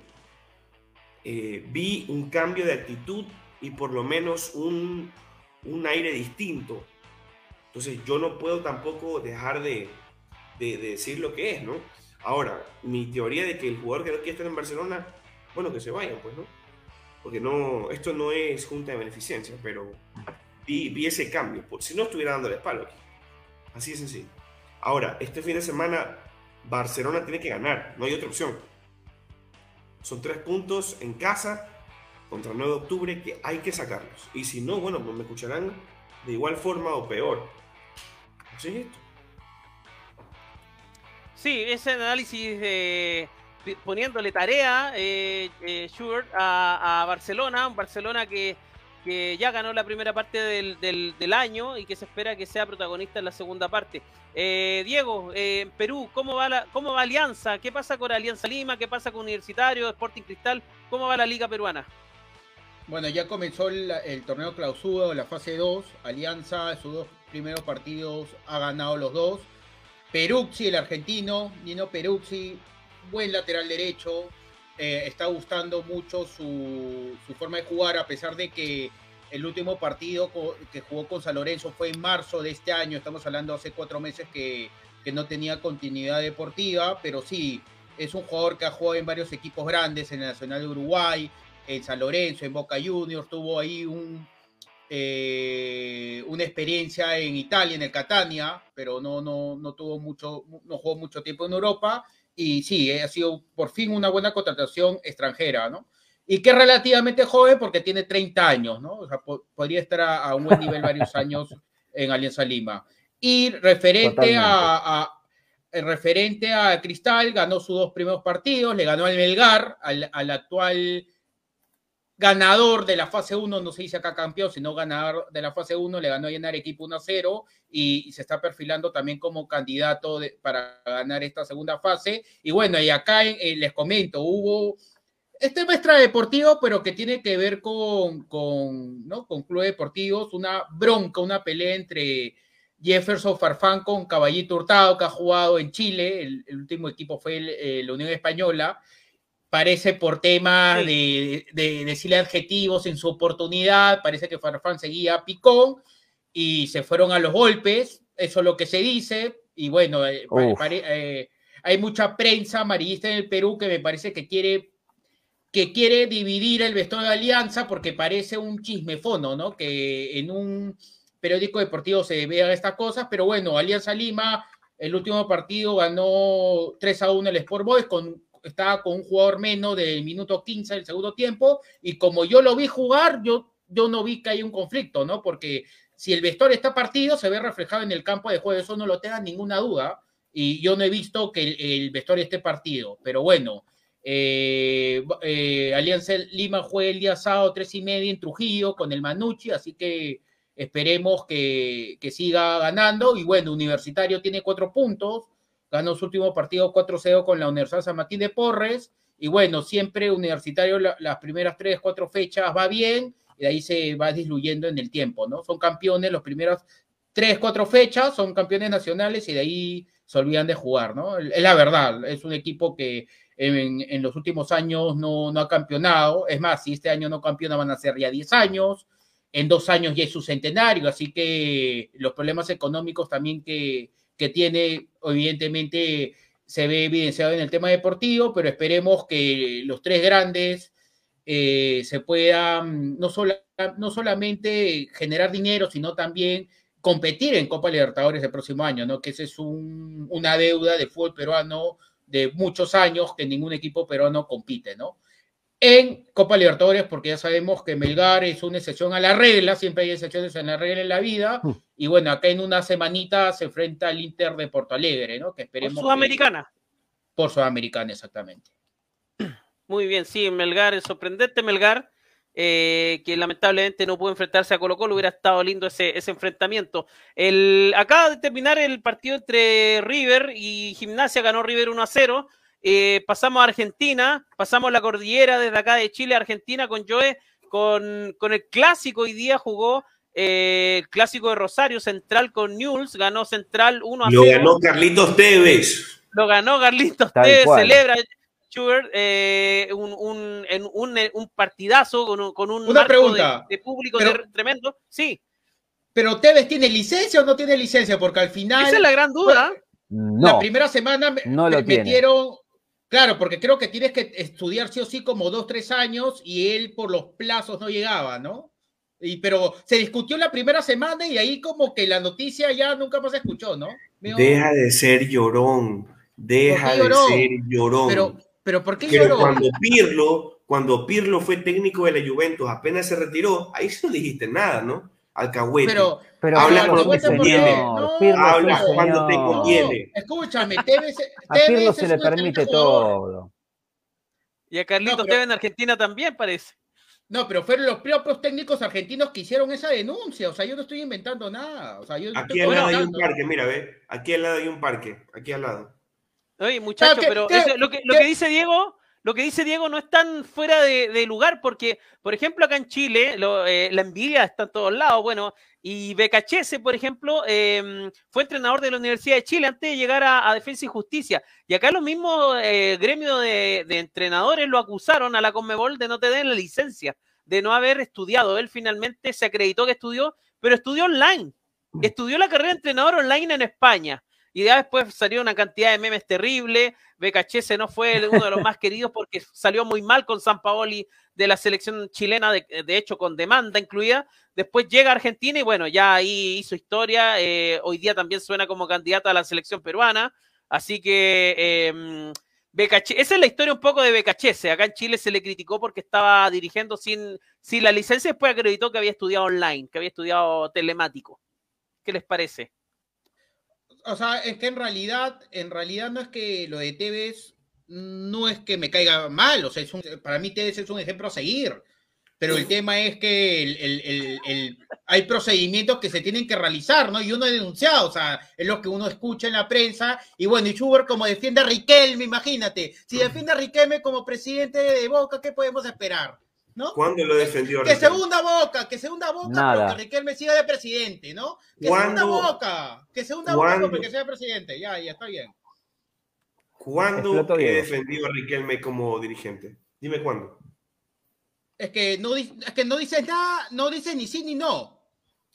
Eh, vi un cambio de actitud y por lo menos un, un aire distinto. Entonces yo no puedo tampoco dejar de, de- de decir lo que es, ¿no? Ahora, mi teoría de que el jugador que no quiere estar en Barcelona, bueno, que se vayan, pues, ¿no? Porque no, esto no es junta de beneficencia, pero vi, ese cambio. Por- Si no, estuviera dándole palo aquí. Así de sencillo. Ahora, este fin de semana, Barcelona tiene que ganar, no hay otra opción. Son tres puntos en casa contra el 9 de octubre que hay que sacarlos. Y si no, bueno, pues me escucharán de igual forma o peor. Así es esto. Sí, ese análisis de poniéndole tarea, eh, eh, Schubert, a, Barcelona, un Barcelona que, que ya ganó la primera parte del, del- año y que se espera que sea protagonista en la segunda parte. Eh, Diego, eh, en Perú, ¿cómo va, la, ¿cómo va Alianza? ¿Qué pasa con Alianza Lima? ¿Qué pasa con Universitario, Sporting Cristal? ¿Cómo va la liga peruana? Bueno, ya comenzó el, el torneo clausura, la fase 2. Alianza, sus dos primeros partidos, ha ganado los dos. Peruzzi, el argentino, Nino Peruzzi, buen lateral derecho. eh, está gustando mucho su, su forma de jugar, a pesar de que el último partido que jugó con San Lorenzo fue en marzo de este año. Estamos hablando hace cuatro meses que, que no tenía continuidad deportiva, pero sí, es un jugador que ha jugado en varios equipos grandes, en el Nacional de Uruguay, en San Lorenzo, en Boca Juniors, tuvo ahí un, eh, una experiencia en Italia, en el Catania, pero no, no, no tuvo mucho, no jugó mucho tiempo en Europa. Y sí, ha sido por fin una buena contratación extranjera, ¿no? Y que es relativamente joven porque tiene 30 años, ¿no? O sea, po- podría estar a, a un buen nivel varios años en Alianza Lima. Y referente a, a- eh, referente a Cristal, ganó sus dos primeros partidos, le ganó al Melgar, al, al actual ganador de la fase 1, no se dice acá campeón, sino ganador de la fase 1, le ganó a llenar equipo 1 a 0 y, y se está perfilando también como candidato para ganar esta segunda fase. Y bueno, y acá eh, les comento, hubo este muestra deportivo, pero que tiene que ver con, con, ¿no? con clubes deportivos, una bronca, una pelea entre Jefferson Farfán con Caballito Hurtado, que ha jugado en Chile, el, el último equipo fue el, eh, la Unión Española, parece por temas de, de decirle adjetivos en su oportunidad, parece que Farfán seguía a picón y se fueron a los golpes, eso es lo que se dice, y bueno, eh, pare- eh, hay mucha prensa amarillista en el Perú que me parece que quiere que quiere dividir el vestuario de Alianza porque parece un chismefono, ¿no? Que en un periódico deportivo se vean estas cosas, pero bueno, Alianza Lima, el último partido ganó 3 a 1 el Sport Boys, con, estaba con un jugador menos del minuto 15 del segundo tiempo, y como yo lo vi jugar, yo, yo no vi que hay un conflicto, ¿no? Porque si el vestuario está partido, se ve reflejado en el campo de juego, eso no lo tengan ninguna duda, y yo no he visto que el, el vestuario esté partido, pero bueno. Eh, eh, Alianza Lima juega el día sábado tres y media en Trujillo con el Manucci, así que esperemos que, que siga ganando. Y bueno, Universitario tiene cuatro puntos, ganó su último partido 4-0 con la Universidad San Martín de Porres. Y bueno, siempre Universitario la- las primeras tres, cuatro fechas va bien y de ahí se va diluyendo en el tiempo, ¿no? Son campeones los primeros tres, cuatro fechas, son campeones nacionales y de ahí se olvidan de jugar, ¿no? Es la verdad, es un equipo que en, en los últimos años no, no ha campeonado. Es más, si este año no campeona van a ser ya 10 años. En dos años ya es su centenario, así que los problemas económicos también que, que tiene, evidentemente, se ve evidenciado en el tema deportivo, pero esperemos que los tres grandes eh, se puedan no, sola- no solamente generar dinero, sino también competir en Copa Libertadores el próximo año, ¿no? Que esa es un- una deuda de fútbol peruano de muchos años que ningún equipo peruano compite, ¿no? En Copa Libertadores, porque ya sabemos que Melgar es una excepción a la regla, siempre hay excepciones en la regla en la vida, Mm. Y bueno, acá en una semanita se enfrenta al Inter de Porto Alegre, ¿no? Que Por esperemos. que- Sudamericana. por Sudamericana, exactamente. *clears throat* Muy bien, sí, Melgar, es sorprendente Melgar, eh, que lamentablemente no pudo enfrentarse a Colo Colo, hubiera estado lindo ese, ese enfrentamiento. El, acaba de terminar el partido entre River y Gimnasia, ganó River 1 a 0. Eh, pasamos a Argentina, pasamos la cordillera desde acá de Chile a Argentina con Joe, con, con el clásico, hoy día jugó eh, clásico de Rosario, Central con Newell's, ganó Central 1 a 0 Lo ganó Carlitos Tevez. lo ganó Carlitos Tal Tevez, cual. celebra Schubert eh, un, un, en un, un partidazo con un, con un Una marco pregunta, de, de público pero- tremendo. Sí, Pero Tevez tiene licencia o no tiene licencia, porque al final esa es la gran duda. la No, primera semana me, no lo me tiene. metieron, claro, porque creo que tienes que estudiar sí o sí como dos, tres años y él por los plazos no llegaba, ¿no? Y, pero se discutió la primera semana y ahí como que la noticia ya nunca más se escuchó, ¿no? Deja de ser llorón. Deja ¿Por qué de ser llorón. pero, pero ¿por qué Pero lloró? cuando Pirlo, cuando Pirlo fue técnico de la Juventus, apenas se retiró, ahí sí no dijiste nada, ¿no? Alcahuete. Pero, pero habla cuando te conviene. No, Pirlo habla cuando te no, conviene. escúchame, Tevez, A Pirlo se le permite todo. Y a Carlitos No, pero- Tevez en Argentina también parece. No, pero fueron los propios técnicos argentinos que hicieron esa denuncia. O sea, yo no estoy inventando nada. O sea, yo Aquí al lado hay un parque, mira, ve. Aquí al lado hay un parque. Aquí al lado. Oye, muchachos, ¿qué- pero qué- eso- lo, que, lo qué- que dice Diego, lo que dice Diego no es tan fuera de, de lugar, porque, por ejemplo, acá en Chile, lo, eh, la envidia está en todos lados. Bueno, y Becachese, por ejemplo, eh, fue entrenador de la Universidad de Chile antes de llegar a, a Defensa y Justicia. Y acá los mismos eh, gremios de, de entrenadores lo acusaron a la Conmebol de no tener la licencia, de no haber estudiado. Él finalmente se acreditó que estudió, pero estudió online. Estudió la carrera de entrenador online en España. Y ya después salió una cantidad de memes terribles. Becachese no fue uno de los más *laughs* queridos porque salió muy mal con San Paoli de la selección chilena, de, de hecho con demanda incluida. Después llega a Argentina y bueno, ya ahí hizo historia. eh, hoy día también suena como candidata a la selección peruana. Así que eh, Becache- esa es la historia un poco de Becachese. Acá en Chile se le criticó porque estaba dirigiendo sin, sin la licencia, después acreditó que había estudiado online, que había estudiado telemático. ¿Qué les parece? O sea, es que en realidad, en realidad no es que lo de Tevez no es que me caiga mal, o sea, es un- para mí Tevez es un ejemplo a seguir, pero el tema es que el- el- el- el- hay procedimientos que se tienen que realizar, ¿no? Y uno ha denunciado, o sea, es lo que uno escucha en la prensa, y bueno, y Schubert como defiende a Riquelme, imagínate, si defiende a Riquelme como presidente de Boca, ¿qué podemos esperar? ¿No? ¿Cuándo lo defendió Que Riquelme? segunda boca, que segunda boca, Nada. pero que Riquelme siga de presidente, ¿no? Que segunda ¿Cuándo? boca, que segunda boca ¿Cuándo? porque sea presidente, ya, ya está bien. ¿Cuándo he defendido a Riquelme como dirigente? Dime cuándo. Es que no, es que no dices nada, no dices ni sí ni no.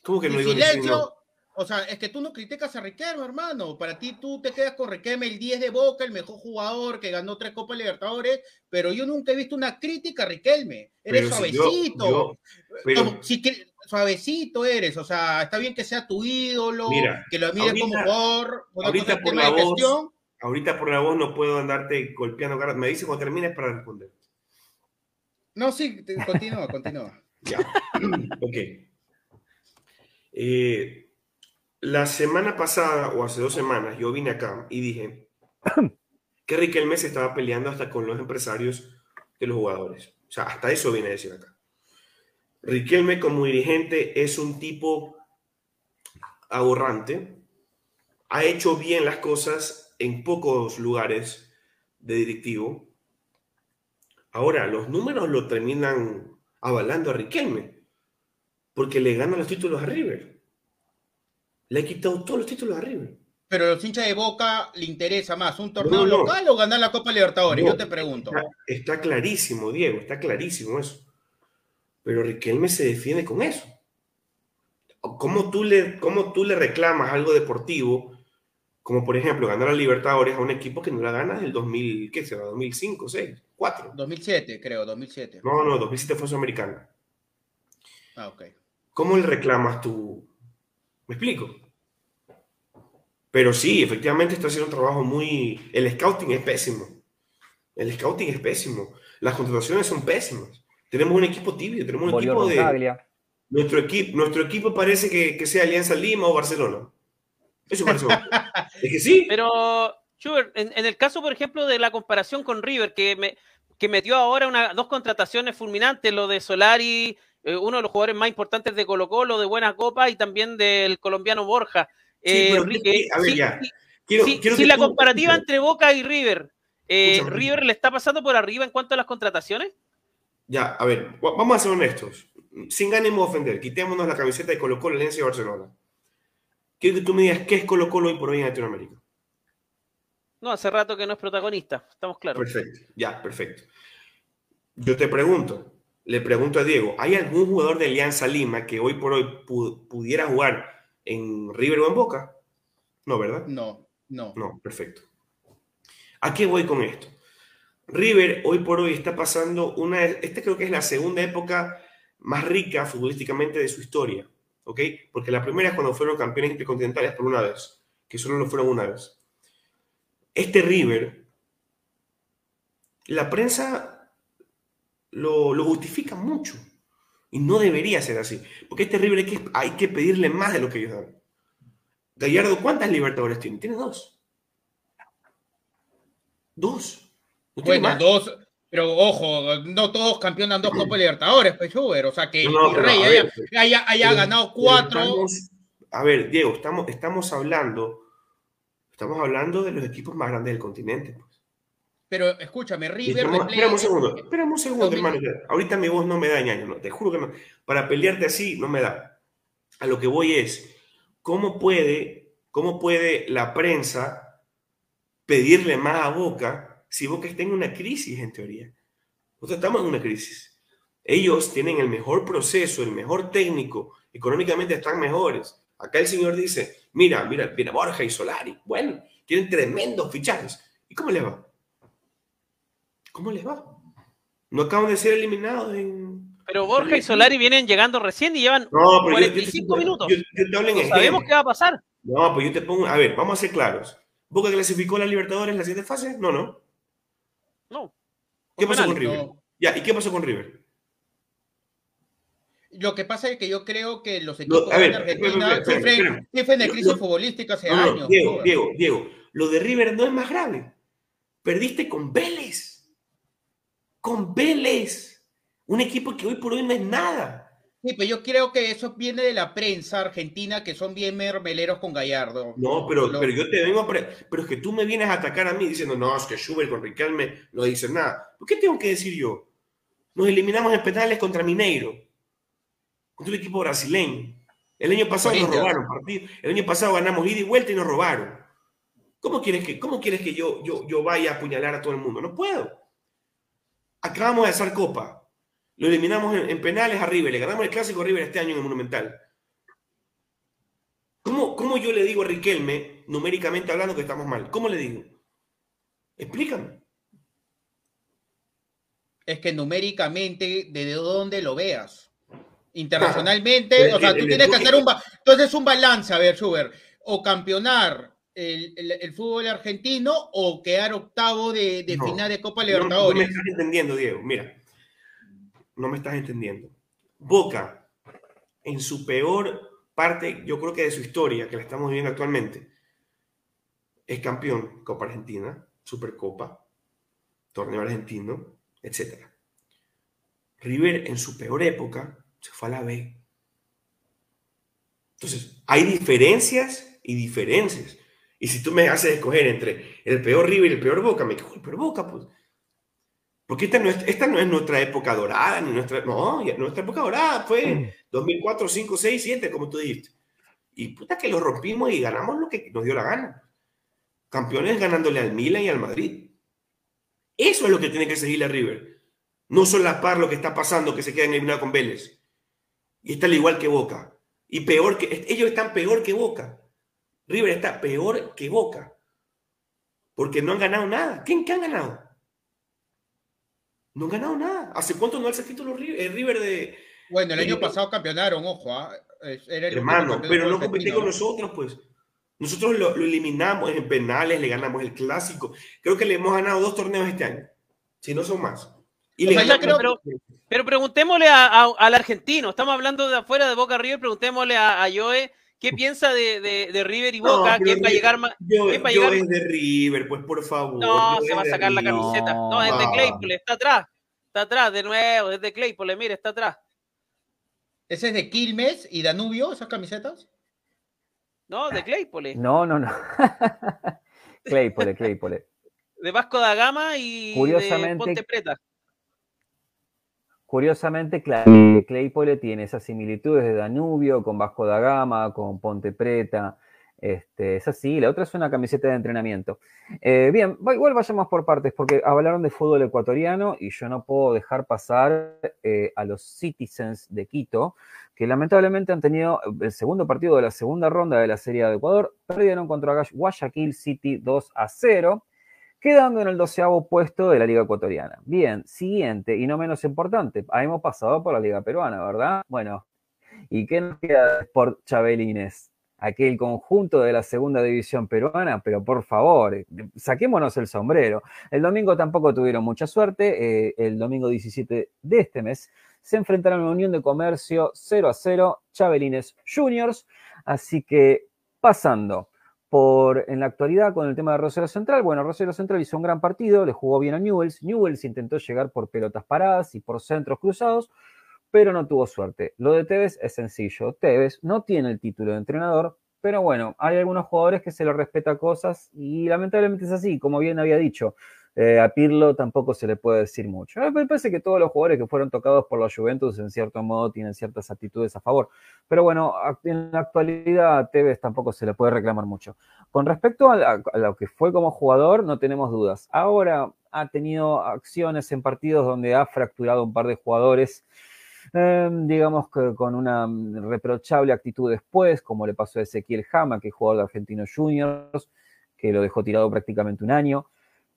¿Cómo que no Ni digo ni sí ni silencio. no? O sea, es que tú no criticas a Riquelme, hermano. Para ti tú te quedas con Riquelme, el 10 de Boca, el mejor jugador que ganó tres Copas Libertadores, pero yo nunca he visto una crítica a Riquelme. Eres Pero si yo- suavecito. yo- pero- Como si que- suavecito eres, o sea, está bien que sea tu ídolo, Mira, que lo ahorita- como jugador, ahorita por la voz. Ahorita por la voz no puedo andarte golpeando cara. Me dice cuando termines para responder. No, sí, continúa, continúa. *laughs* Ya. *clears throat* ok. Eh, la semana pasada o hace dos semanas yo vine acá y dije *coughs* que Riquelme se estaba peleando hasta con los empresarios de los jugadores. O sea, hasta eso vine a decir acá. Riquelme como dirigente es un tipo ahorrante. Ha hecho bien las cosas en pocos lugares de directivo. Ahora, los números lo terminan avalando a Riquelme, porque le gana los títulos a River. Le ha quitado todos los títulos a River. Pero a los hinchas de Boca le interesa más un torneo No, no. local o ganar la Copa Libertadores, No. yo te pregunto. Está, está clarísimo, Diego, está clarísimo eso. Pero Riquelme se defiende con eso. ¿Cómo tú le, cómo tú le reclamas algo deportivo, como por ejemplo ganar a Libertadores a un equipo que no la gana desde el 2000, ¿qué será? 2005, 6, 4. 2007, creo, 2007. No, no, 2007 fue Sudamericana. Ah, ok. ¿Cómo le reclamas tú? ¿Me explico? Pero sí, efectivamente está haciendo un trabajo muy... El scouting es pésimo. El scouting es pésimo. Las contrataciones son pésimas. Tenemos un equipo tibio, tenemos un Volvió equipo de... Nuestro, equipo nuestro equipo parece que, que sea Alianza Lima o Barcelona. Eso parece. es que sí. Pero, Schubert, en, en el caso, por ejemplo, de la comparación con River, que, me, que metió ahora una, dos contrataciones fulminantes, lo de Solari, eh, uno de los jugadores más importantes de Colo Colo, de Buena Copa, y también del colombiano Borja. Eh, pero Ri- ¿qué- eh, a ver, sí, ya. Quiero, sí, quiero sí, que la tú- comparativa entre Boca y River, eh. ¿River le está pasando por arriba en cuanto a las contrataciones? Ya, a ver, va- vamos a ser honestos. Sin ánimo de ofender, quitémonos la camiseta de Colo Colo, Alianza y Barcelona. Quiero que tú me digas qué es Colo Colo hoy por hoy en Latinoamérica. No, hace rato que no es protagonista, estamos claros. Perfecto, ya, perfecto. Yo te pregunto, le pregunto a Diego, ¿hay algún jugador de Alianza Lima que hoy por hoy pu- pudiera jugar en River o en Boca? No, ¿verdad? No, no. No, perfecto. ¿A qué voy con esto? River hoy por hoy está pasando una, esta creo que es la segunda época más rica futbolísticamente de su historia, ¿ok? Porque la primera es cuando fueron campeones intercontinentales por una vez, que solo lo fueron una vez. Este River, la prensa lo, lo justifica mucho y no debería ser así, porque River hay que, hay que pedirle más de lo que ellos dan. Gallardo, ¿cuántas Libertadores tiene? Tiene dos. Dos. ¿No tiene Bueno, más? dos, pero ojo, no todos campeonan dos Copas Libertadores, pues Schubert, o sea que No, no, Rey haya, ver, haya- haya Pero- ganado cuatro. estamos- a ver, Diego, estamos, estamos hablando, estamos hablando de los equipos más grandes del continente. Pero escúchame, River. espérame un segundo, espérame un segundo, hermano. Ahorita mi voz no me da ñaño, no, te juro que no. Para pelearte así no me da. A lo que voy es, ¿cómo puede, cómo puede la prensa pedirle más a Boca si Boca está en una crisis en teoría? Nosotros estamos en una crisis. Ellos tienen el mejor proceso, el mejor técnico, económicamente están mejores. Acá el señor dice, mira, mira, viene Borja y Solari. Bueno, tienen tremendos fichajes. ¿Y cómo les va? ¿Cómo les va? No acaban de ser eliminados en... Pero Borja y Solari vienen llegando recién y llevan No, pero yo- yo, 45 yo- minutos. yo- yo te hablo en No sabemos qué va a pasar. No, pues yo te pongo, a ver, vamos a ser claros. ¿Boca clasificó a la Libertadores en la siguiente fase? No, no. No. ¿Qué pasó con. River? No. Ya, ¿y qué pasó con River? Lo que pasa es que yo creo que los Lo- equipos a ver, de Argentina espérame, espérame, sufren, espérame. sufren de crisis futbolística hace No, no, años. Diego. Diego, Diego, lo de River no es más grave. Perdiste con Vélez. Con Vélez. Un equipo que hoy por hoy no es nada. Sí, pero yo creo que eso viene de la prensa argentina, que son bien mermeleros con Gallardo. No, pero, pero yo te vengo a... Pero es que tú me vienes a atacar a mí diciendo, no, es que Schubert con Riquelme no dice nada. ¿Por qué tengo que decir yo? Nos eliminamos en penales contra Mineiro. Contra un equipo brasileño. El año pasado nos robaron partido. El año pasado ganamos ida y vuelta y nos robaron. ¿Cómo quieres que, cómo quieres que yo, yo, yo vaya a apuñalar a todo el mundo? No puedo. Acabamos de hacer Copa. Lo eliminamos en, en penales a River. Le ganamos el clásico a River este año en el Monumental. ¿Cómo, ¿Cómo yo le digo a Riquelme, numéricamente hablando, que estamos mal? ¿Cómo le digo? Explícame. Es que numéricamente, ¿de dónde lo veas? Internacionalmente, El- o sea, el- tú el tienes que hacer un... Entonces, un balance, a ver, Schubert. O campeonar el, el- el fútbol argentino o quedar octavo de, de No, final de Copa No, no me Libertadores. estás entendiendo, Diego. Mira, no me estás entendiendo. Boca, en su peor parte, yo creo que de su historia, que la estamos viviendo actualmente, es campeón Copa Argentina, Supercopa, Torneo Argentino, etc. River, en su peor época, se fue a la B. Entonces, hay diferencias y diferencias. Y si tú me haces escoger entre el peor River y el peor Boca, me quedo el peor Boca, pues. Porque esta no, es, esta no es nuestra época dorada, ni nuestra. No, nuestra época dorada fue 2004, 5, 6, 7, como tú dijiste. Y puta que lo rompimos y ganamos lo que nos dio la gana. Campeones ganándole al Milan y al Madrid. Eso es lo que tiene que seguir la River. No solapar lo que está pasando, que se quedan eliminados con Vélez. Y está al igual que Boca. Y peor que. Ellos están peor que Boca. River está peor que Boca. Porque no han ganado nada. ¿Quién qué han ganado? No han ganado nada. ¿Hace cuánto no alza título River, el River de. Bueno, el año Eh, pasado campeonaron, ojo. ah, Era el Hermano, pero no fútbol competí argentino, con nosotros, pues. Nosotros lo, lo eliminamos en penales, le ganamos el clásico. Creo que le hemos ganado dos torneos este año. Si no son más. Y le sea, Pero preguntémosle a- a- al argentino, estamos hablando de afuera de Boca River, preguntémosle a, a Joe qué piensa de, de- de River y No, Boca, quién va a llegar más. Yo, ¿quién va a yo llegar? es de River, pues por favor. No, se va a sacar la River. camiseta. No, es de. Claypole, está atrás. Está atrás, de nuevo, es de Claypole, mire, está atrás. ¿Ese es de Quilmes y Danubio, esas camisetas? No, de Claypole. No, no, no. *laughs* Claypole, Claypole. De Vasco da Gama y de Ponte Preta. Curiosamente, Clay- Claypole tiene esas similitudes de Danubio con Vasco da Gama, con Ponte Preta. Este, es así, la otra es una camiseta de entrenamiento. Eh, bien, igual vayamos por partes, porque hablaron de fútbol ecuatoriano y yo no puedo dejar pasar eh, a los Citizens de Quito, que lamentablemente han tenido el segundo partido de la segunda ronda de la Serie de Ecuador, perdieron contra Guay- Guayaquil City 2 a 0 quedando en el doceavo puesto de la Liga Ecuatoriana. Bien, siguiente y no menos importante, hemos pasado por la Liga Peruana, ¿verdad? Bueno, ¿y qué nos queda por Chabelines? Aquel conjunto de la segunda división peruana, pero por favor, saquémonos el sombrero. El domingo tampoco tuvieron mucha suerte. eh, el domingo 17 de este mes se enfrentaron a la Unión de Comercio 0 a 0, Chabelines Juniors. Así que pasando por en la actualidad con el tema de Rosario Central. Bueno, Rosario Central hizo un gran partido, le jugó bien a Newells. Newells intentó llegar por pelotas paradas y por centros cruzados, pero no tuvo suerte. Lo de Tevez es sencillo. Tevez no tiene el título de entrenador, pero bueno, hay algunos jugadores que se le respeta cosas y lamentablemente es así, como bien había dicho. Eh, a Pirlo tampoco se le puede decir mucho. Mí Me parece que todos los jugadores que fueron tocados por la Juventus en cierto modo tienen ciertas actitudes a favor. Pero bueno, en la actualidad a Tevez tampoco se le puede reclamar mucho. Con respecto a, lo que fue como jugador, no tenemos dudas. Ahora ha tenido acciones en partidos donde ha fracturado un par de jugadores eh, digamos que con una mm, reprochable actitud después, como le pasó a Ezequiel Jama, que es jugador de Argentinos Juniors, que lo dejó tirado prácticamente un año.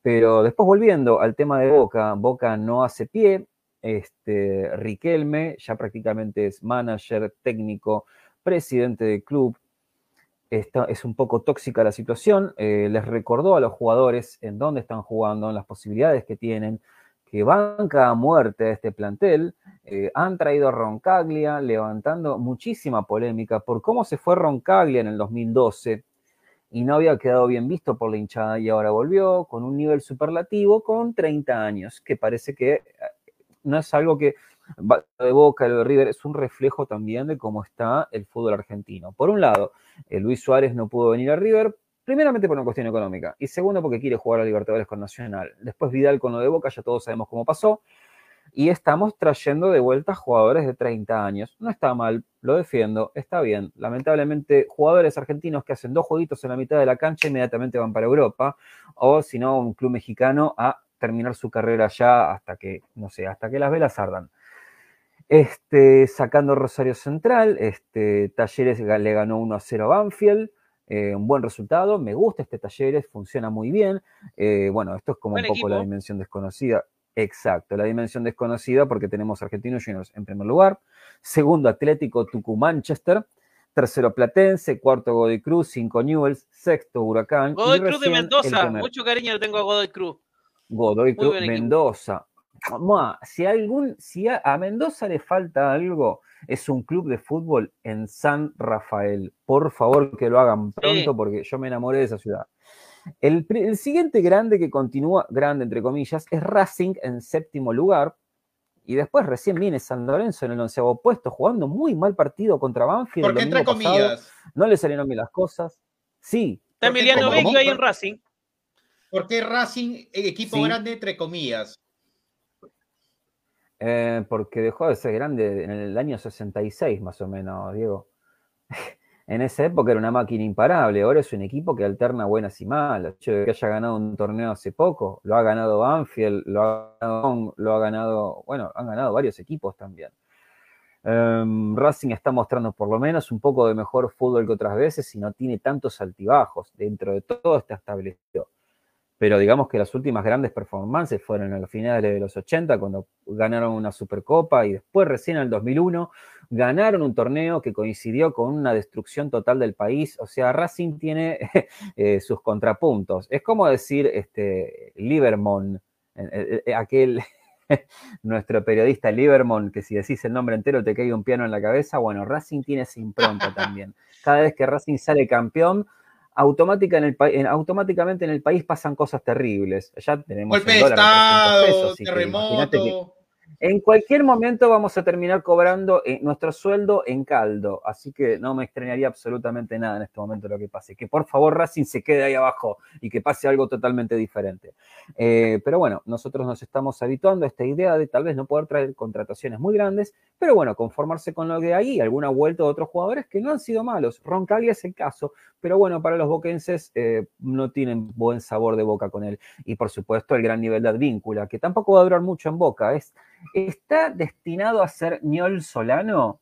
Pero después volviendo al tema de Boca, Boca no hace pie, este, Riquelme ya prácticamente es manager, técnico, presidente del club, es un poco tóxica la situación, eh, les recordó a los jugadores en dónde están jugando, en las posibilidades que tienen, que banca a muerte a este plantel, eh, han traído a Roncaglia, levantando muchísima polémica por cómo se fue Roncaglia en el 2012 y no había quedado bien visto por la hinchada y ahora volvió con un nivel superlativo con 30 años, que parece que eh, no es algo que de Boca, el River, es un reflejo también de cómo está el fútbol argentino. Por un lado, eh, Luis Suárez no pudo venir a River, primeramente por una cuestión económica y segundo porque quiere jugar a Libertadores con Nacional. Después Vidal con lo de Boca, ya todos sabemos cómo pasó. Y estamos trayendo de vuelta jugadores de 30 años. No está mal, lo defiendo, está bien. Lamentablemente, jugadores argentinos que hacen dos jueguitos en la mitad de la cancha inmediatamente van para Europa. O si no, un club mexicano a terminar su carrera ya hasta que, no sé, hasta que las velas ardan. Este, sacando Rosario Central, este, Talleres le ganó 1 a 0 a Banfield. Eh, un buen resultado, me gusta este Talleres, funciona muy bien. Eh, bueno, esto es como Buen un poco la dimensión desconocida. Exacto, la dimensión desconocida porque tenemos Argentinos Juniors en primer lugar, segundo Atlético Tucumán-Chester, tercero Platense, cuarto Godoy Cruz, cinco Newells, sexto Huracán. y Godoy Cruz de Mendoza, mucho cariño le tengo a Godoy Cruz. Godoy Muy Cruz. Mendoza. Mua, si, algún, si a, a Mendoza le falta algo, es un club de fútbol en San Rafael. Por favor, que lo hagan pronto porque yo me enamoré de esa ciudad. El, siguiente grande que continúa, grande entre comillas, es Racing en séptimo lugar. Y después recién viene San Lorenzo en el onceavo puesto, jugando muy mal partido contra Banfield. ¿Por el qué entre pasado. comillas? No le salieron bien las cosas. Sí, Está ¿Por qué Emiliano Vecchio ahí en Racing. ¿Por qué Racing, eh, equipo Sí. grande, entre comillas? Eh, porque dejó de ser grande en el año 66, más o menos, Diego. En esa época era una máquina imparable, ahora es un equipo que alterna buenas y malas. De que haya ganado un torneo hace poco, lo ha ganado Banfield, lo ha ganado, lo ha ganado bueno, han ganado varios equipos también. Em, Racing está mostrando por lo menos un poco de mejor fútbol que otras veces y no tiene tantos altibajos. Dentro de todo está establecido pero digamos que las últimas grandes performances fueron en los finales de los 80, cuando ganaron una Supercopa y después recién en el 2001 ganaron un torneo que coincidió con una destrucción total del país. O sea, Racing tiene *laughs* eh, sus contrapuntos. Es como decir este, Livermore, eh, eh, aquel, *laughs* nuestro periodista Livermore, que si decís el nombre entero te cae un piano en la cabeza. Bueno, Racing tiene esa impronta también. Cada vez que Racing sale campeón, automática en el pa- en- automáticamente en el país pasan cosas terribles. Ya tenemos Golpe el de dólar a 300 Estado, pesos, terremoto. En cualquier momento vamos a terminar cobrando eh, nuestro sueldo en caldo, así que no me extrañaría absolutamente nada en este momento lo que pase. Que por favor Racing se quede ahí abajo y que pase algo totalmente diferente. Eh, pero bueno, nosotros nos estamos habituando a esta idea de tal vez no poder traer contrataciones muy grandes, pero bueno, conformarse con lo que hay alguna vuelta de otros jugadores que no han sido malos. Roncaglia es el caso, pero bueno, para los boquenses eh, no tienen buen sabor de boca con él. Y por supuesto el gran nivel de Advíncula, que tampoco va a durar mucho en boca. Es, ¿Está destinado a ser Ñol Solano?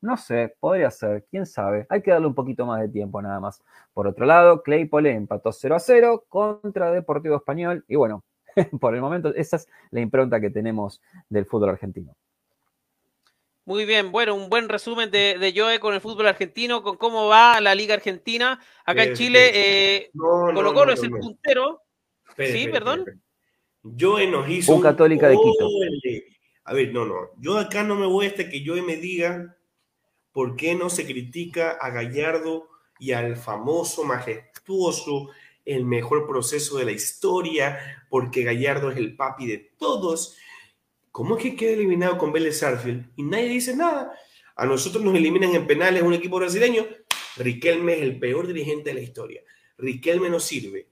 No sé, podría ser, quién sabe. Hay que darle un poquito más de tiempo nada más. Por otro lado, Claypole empató 0 a 0 contra Deportivo Español. Y bueno, *laughs* por el momento esa es la impronta que tenemos del fútbol argentino. Muy bien, bueno, un buen resumen de, de Joe con el fútbol argentino, con cómo va la Liga Argentina. Acá en Chile, eh, No, no, Colo Colo no, es el puntero. Espere, Sí, espere, perdón. espere. Joe nos hizo. Un Católica de Quito. A ver, no, no. Yo acá no me voy hasta que Joe me diga por qué no se critica a Gallardo y al famoso, majestuoso, el mejor proceso de la historia, porque Gallardo es el papi de todos. ¿Cómo es que queda eliminado con Vélez Sarfield y nadie dice nada? A nosotros nos eliminan en penales un equipo brasileño. Riquelme es el peor dirigente de la historia. Riquelme no sirve.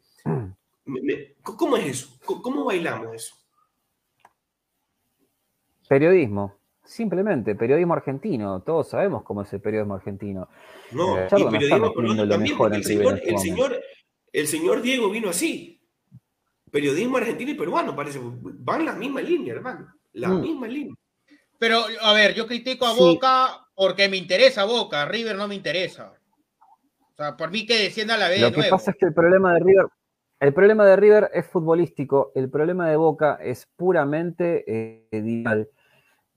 Me- ¿Cómo es eso? ¿Cómo- ¿Cómo bailamos eso? Periodismo, simplemente, periodismo argentino. Todos sabemos cómo es el periodismo argentino. No, Eh, y Charlo no periodismo estamos peruano poniendo lo también, porque el señor, este el, señor, el señor Diego vino así. Periodismo argentino y peruano, parece. Van la misma línea, hermano. La Mm. misma línea. Pero, a ver, yo critico a Sí. Boca porque me interesa Boca, River no me interesa. O sea, por mí que descienda a la B Lo de que nuevo. pasa es que el problema de River, el problema de River es futbolístico, el problema de Boca es puramente eh, digital.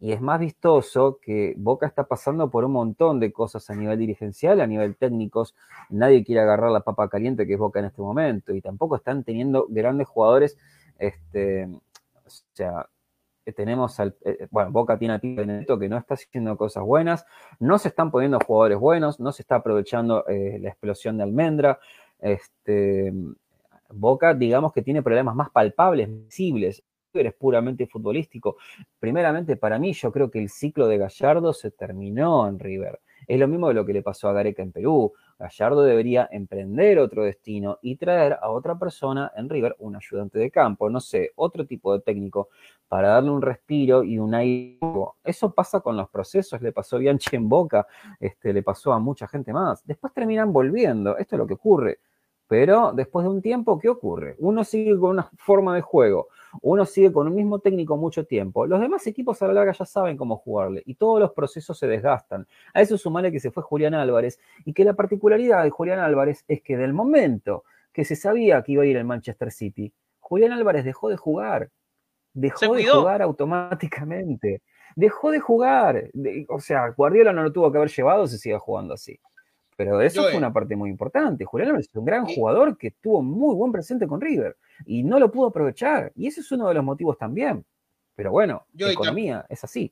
Y es más vistoso que Boca está pasando por un montón de cosas a nivel dirigencial, a nivel técnicos. Nadie quiere agarrar la papa caliente que es Boca en este momento. Y tampoco están teniendo grandes jugadores. Este, o sea, eh, tenemos al. eh, bueno, Boca tiene al Pibe Benedetto que no está haciendo cosas buenas. No se están poniendo jugadores buenos. No se está aprovechando eh, la explosión de Almendra. Este, Boca, digamos que tiene problemas más palpables, visibles. Es puramente futbolístico. Primeramente, para mí, yo creo que el ciclo de Gallardo se terminó en River. Es lo mismo de lo que le pasó a Gareca en Perú. Gallardo debería emprender otro destino y traer a otra persona en River, un ayudante de campo, no sé, otro tipo de técnico, para darle un respiro y un aire. Eso pasa con los procesos, le pasó a Bianchi en Boca, este, le pasó a mucha gente más. Después terminan volviendo, esto es lo que ocurre. Pero después de un tiempo, ¿qué ocurre? Uno sigue con una forma de juego, uno sigue con un mismo técnico mucho tiempo. Los demás equipos a la larga ya saben cómo jugarle y todos los procesos se desgastan. A eso sumarle que se fue Julián Álvarez y que la particularidad de Julián Álvarez es que del momento que se sabía que iba a ir al Manchester City, Julián Álvarez dejó de jugar. Dejó de jugar automáticamente. Dejó de jugar. O sea, Guardiola no lo tuvo que haber llevado si sigue jugando así. Pero eso Joel. fue una parte muy importante. Julián Álvarez es un gran jugador que tuvo muy buen presente con River y no lo pudo aprovechar. Y ese es uno de los motivos también. Pero bueno, Yo tam- economía es así.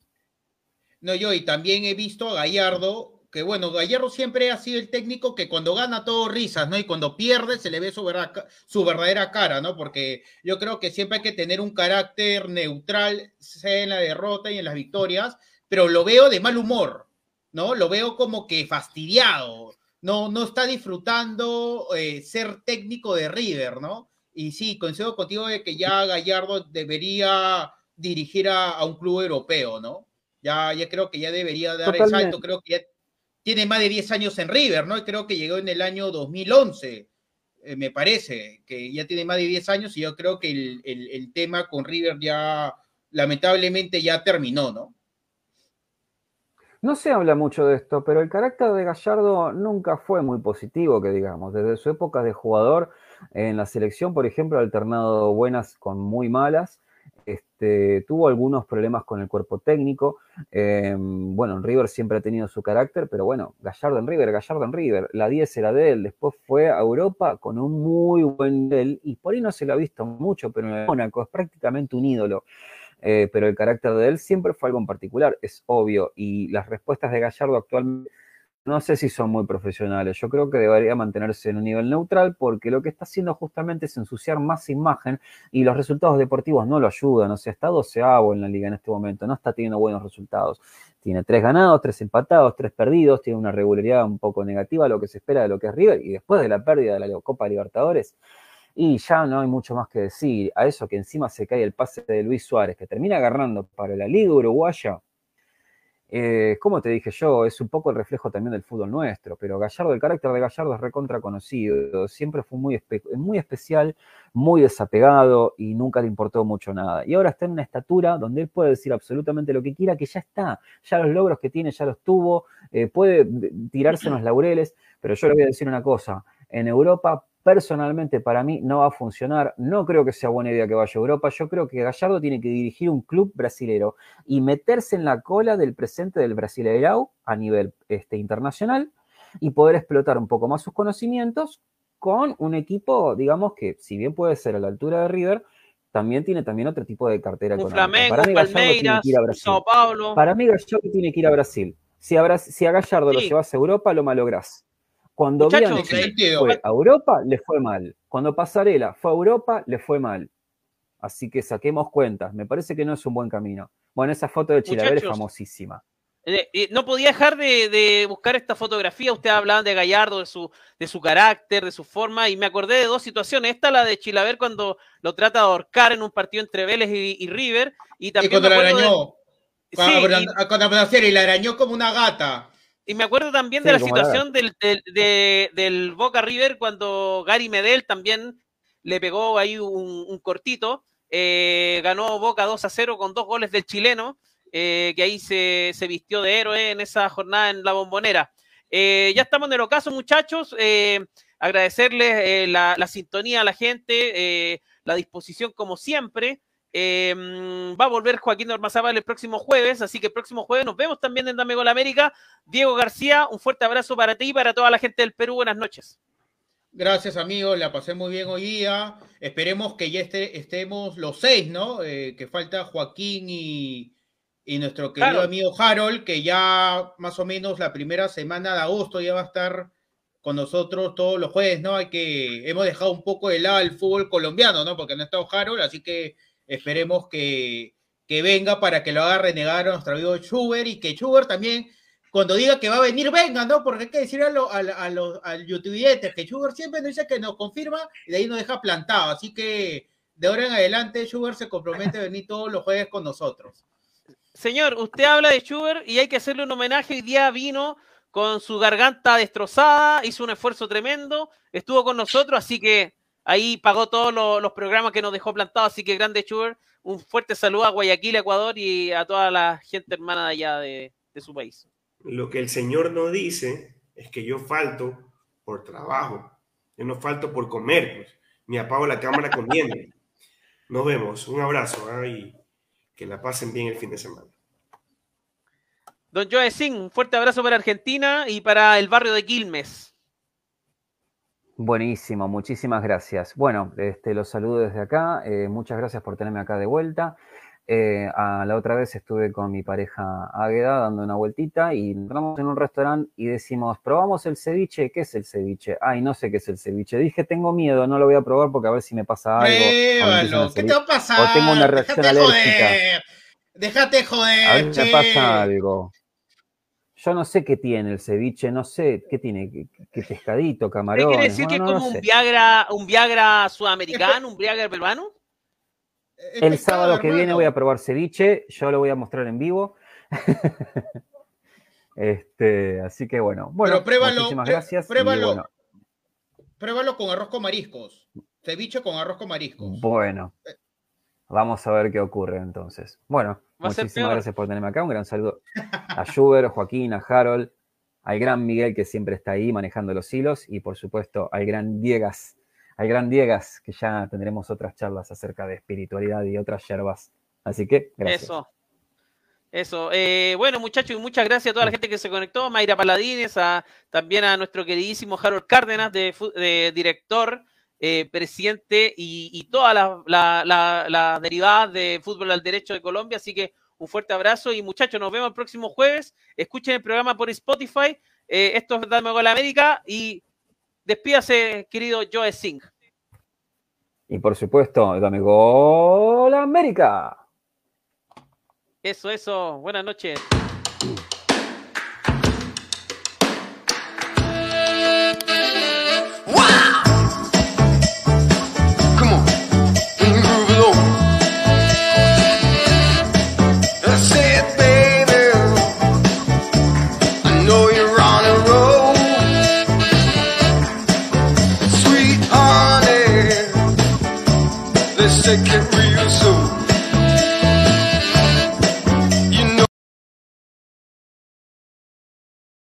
No, yo y también he visto a Gallardo, que bueno, Gallardo siempre ha sido el técnico que cuando gana todo risas, ¿no? Y cuando pierde se le ve su, verdad- su verdadera cara, ¿no? Porque yo creo que siempre hay que tener un carácter neutral, sea en la derrota y en las victorias, pero lo veo de mal humor, ¿no? Lo veo como que fastidiado, no, no está disfrutando eh, ser técnico de River, ¿no? Y sí, coincido contigo de que ya Gallardo debería dirigir a, a un club europeo, ¿no? Ya, ya creo que ya debería dar el salto, creo que ya tiene más de 10 años en River, ¿no? Y creo que llegó en el año 2011, eh, me parece, que ya tiene más de 10 años y yo creo que el, el- el tema con River ya, lamentablemente, ya terminó, ¿no? No se habla mucho de esto, pero el carácter de Gallardo nunca fue muy positivo, que digamos. Desde su época de jugador en la selección, por ejemplo, ha alternado buenas con muy malas. Este, tuvo algunos problemas con el cuerpo técnico. Eh, bueno, en River siempre ha tenido su carácter, pero bueno, Gallardo en River, Gallardo en River. La 10 era de él. Después fue a Europa con un muy buen nivel y por ahí no se lo ha visto mucho, pero en Mónaco es prácticamente un ídolo. Eh, pero el carácter de él siempre fue algo en particular, es obvio. Y las respuestas de Gallardo actualmente no sé si son muy profesionales. Yo creo que debería mantenerse en un nivel neutral porque lo que está haciendo justamente es ensuciar más imagen y los resultados deportivos no lo ayudan. O sea, está doceavo en la liga en este momento, no está teniendo buenos resultados. Tiene tres ganados, tres empatados, tres perdidos, tiene una regularidad un poco negativa, lo que se espera de lo que es River. Y después de la pérdida de la Copa Libertadores, y ya no hay mucho más que decir. A eso que encima se cae el pase de Luis Suárez, que termina agarrando para la Liga Uruguaya. Eh, como te dije yo, es un poco el reflejo también del fútbol nuestro, pero Gallardo, el carácter de Gallardo es recontra conocido, siempre fue muy, muy especial, muy desapegado y nunca le importó mucho nada. Y ahora está en una estatura donde él puede decir absolutamente lo que quiera, que ya está, ya los logros que tiene ya los tuvo, eh, puede tirarse en los laureles, pero yo le voy a decir una cosa, en Europa personalmente para mí no va a funcionar. No creo que sea buena idea que vaya a Europa. Yo creo que Gallardo tiene que dirigir un club brasilero y meterse en la cola del presente del Brasileirao a nivel este, internacional y poder explotar un poco más sus conocimientos con un equipo, digamos que si bien puede ser a la altura de River, también tiene también otro tipo de cartera Un económica. Flamengo, Para mí Gallardo tiene que ir a Brasil. Sao Paulo. Para mí Gallardo tiene que ir a Brasil. Si a, si a Gallardo lo llevas a Europa, lo malográs. Cuando Muchachos, fue a Europa, le fue mal. Cuando Pasarela fue a Europa, le fue mal. Así que saquemos cuentas. Me parece que no es un buen camino. Bueno, esa foto de Chilaver es famosísima. Eh, eh, no podía dejar de, de buscar esta fotografía. Ustedes hablaban de Gallardo, de su, de su carácter, de su forma, y me acordé de dos situaciones. Esta, la de Chilaver, cuando lo trata de ahorcar en un partido entre Vélez y, y River. Y Y también cuando la de- arañó, Sí, cuando, y- cuando Brasil y la arañó como una gata. Y me acuerdo también Sí, de la situación del, del, de- del Boca River cuando Gary Medel también le pegó ahí un, un cortito. eh, ganó Boca 2 a 0 con dos goles del chileno. eh, que ahí se, se vistió de héroe en esa jornada en la bombonera. Eh, ya estamos en el ocaso, muchachos. Eh, agradecerles eh, la, la sintonía a la gente, la disposición como siempre. Eh, mm, va a volver Joaquín Ormazábal el próximo jueves, así que el próximo jueves nos vemos también en Dame Gol América. Diego García, un fuerte abrazo para ti y para toda la gente del Perú. Buenas noches. Gracias, amigos. La pasé muy bien hoy día. Esperemos que ya esté, estemos los seis, ¿no? Eh, que falta Joaquín y, y nuestro querido amigo Harold, que ya más o menos la primera semana de agosto ya va a estar con nosotros todos los jueves, ¿no? Hay que hemos dejado un poco de lado el fútbol colombiano, ¿no? Porque no ha estado Harold, así que esperemos que, que venga para que lo haga renegar a nuestro amigo Schubert y que Schubert también cuando diga que va a venir, venga, ¿no? Porque hay que decirle a, lo- a, a los al que Schubert siempre nos dice que nos confirma y de ahí nos deja plantado. Así que de ahora en adelante Schubert se compromete a venir todos los jueves con nosotros. Señor, usted habla de Schubert y hay que hacerle un homenaje. Hoy día vino con su garganta destrozada, hizo un esfuerzo tremendo, estuvo con nosotros, así que ahí pagó todos lo- los programas que nos dejó plantados. Así que grande Schubert, un fuerte saludo a Guayaquil, Ecuador y a toda la gente hermana de allá de, de su país. Lo que el Señor no dice es que yo falto por trabajo. Yo no falto por comer. Pues. Me apago la cámara *laughs* comiendo. Nos vemos. Un abrazo ¿ah? y que la pasen bien el fin de semana. Don Joe Singh, un fuerte abrazo para Argentina y para el barrio de Quilmes. Buenísimo, muchísimas gracias. Bueno, este, los saludo desde acá. eh, muchas gracias por tenerme acá de vuelta. Eh, a la otra vez estuve con mi pareja Águeda dando una vueltita y entramos en un restaurante y decimos, probamos el ceviche. ¿Qué es el ceviche? Ay, no sé qué es el ceviche. Dije, tengo miedo, no lo voy a probar porque a ver si me pasa algo. ¿qué te va a pasar? o tengo una reacción Déjate alérgica. joder. Déjate A ver joder, si me pasa algo. Yo no sé qué tiene el ceviche, no sé qué tiene, qué, qué pescadito, ¿Qué camarones. quiere decir que es no como un. Viagra, un Viagra sudamericano, un Viagra peruano? El pescado, sábado que viene voy a probar ceviche, yo lo voy a mostrar en vivo. *laughs* este, así que bueno, bueno, Pero pruébalo, muchísimas gracias. pruébalo. bueno, Pruébalo con arroz con mariscos. Ceviche con arroz con mariscos. bueno, vamos a ver qué ocurre entonces. Bueno, Va a muchísimas gracias por tenerme acá. Un gran saludo a Schubert, Joaquín, a Harold, al gran Miguel que siempre está ahí manejando los hilos y por supuesto al gran Diegas, al gran Diegas que ya tendremos otras charlas acerca de espiritualidad y otras yerbas. Así que gracias. Eso. Eso. Eh, bueno, muchachos, y muchas gracias a toda la gente que se conectó, Mayra Paladines, a, también a nuestro queridísimo Harold Cárdenas, de director, eh, presidente y, y todas las la, derivadas de fútbol al derecho de Colombia. Así que un fuerte abrazo y muchachos, nos vemos el próximo jueves. Escuchen el programa por Spotify. Eh, esto es Dame Gol América y despídase, querido Joe Singh. Y por supuesto, dame gol América. Eso, eso. Buenas noches. Take it real.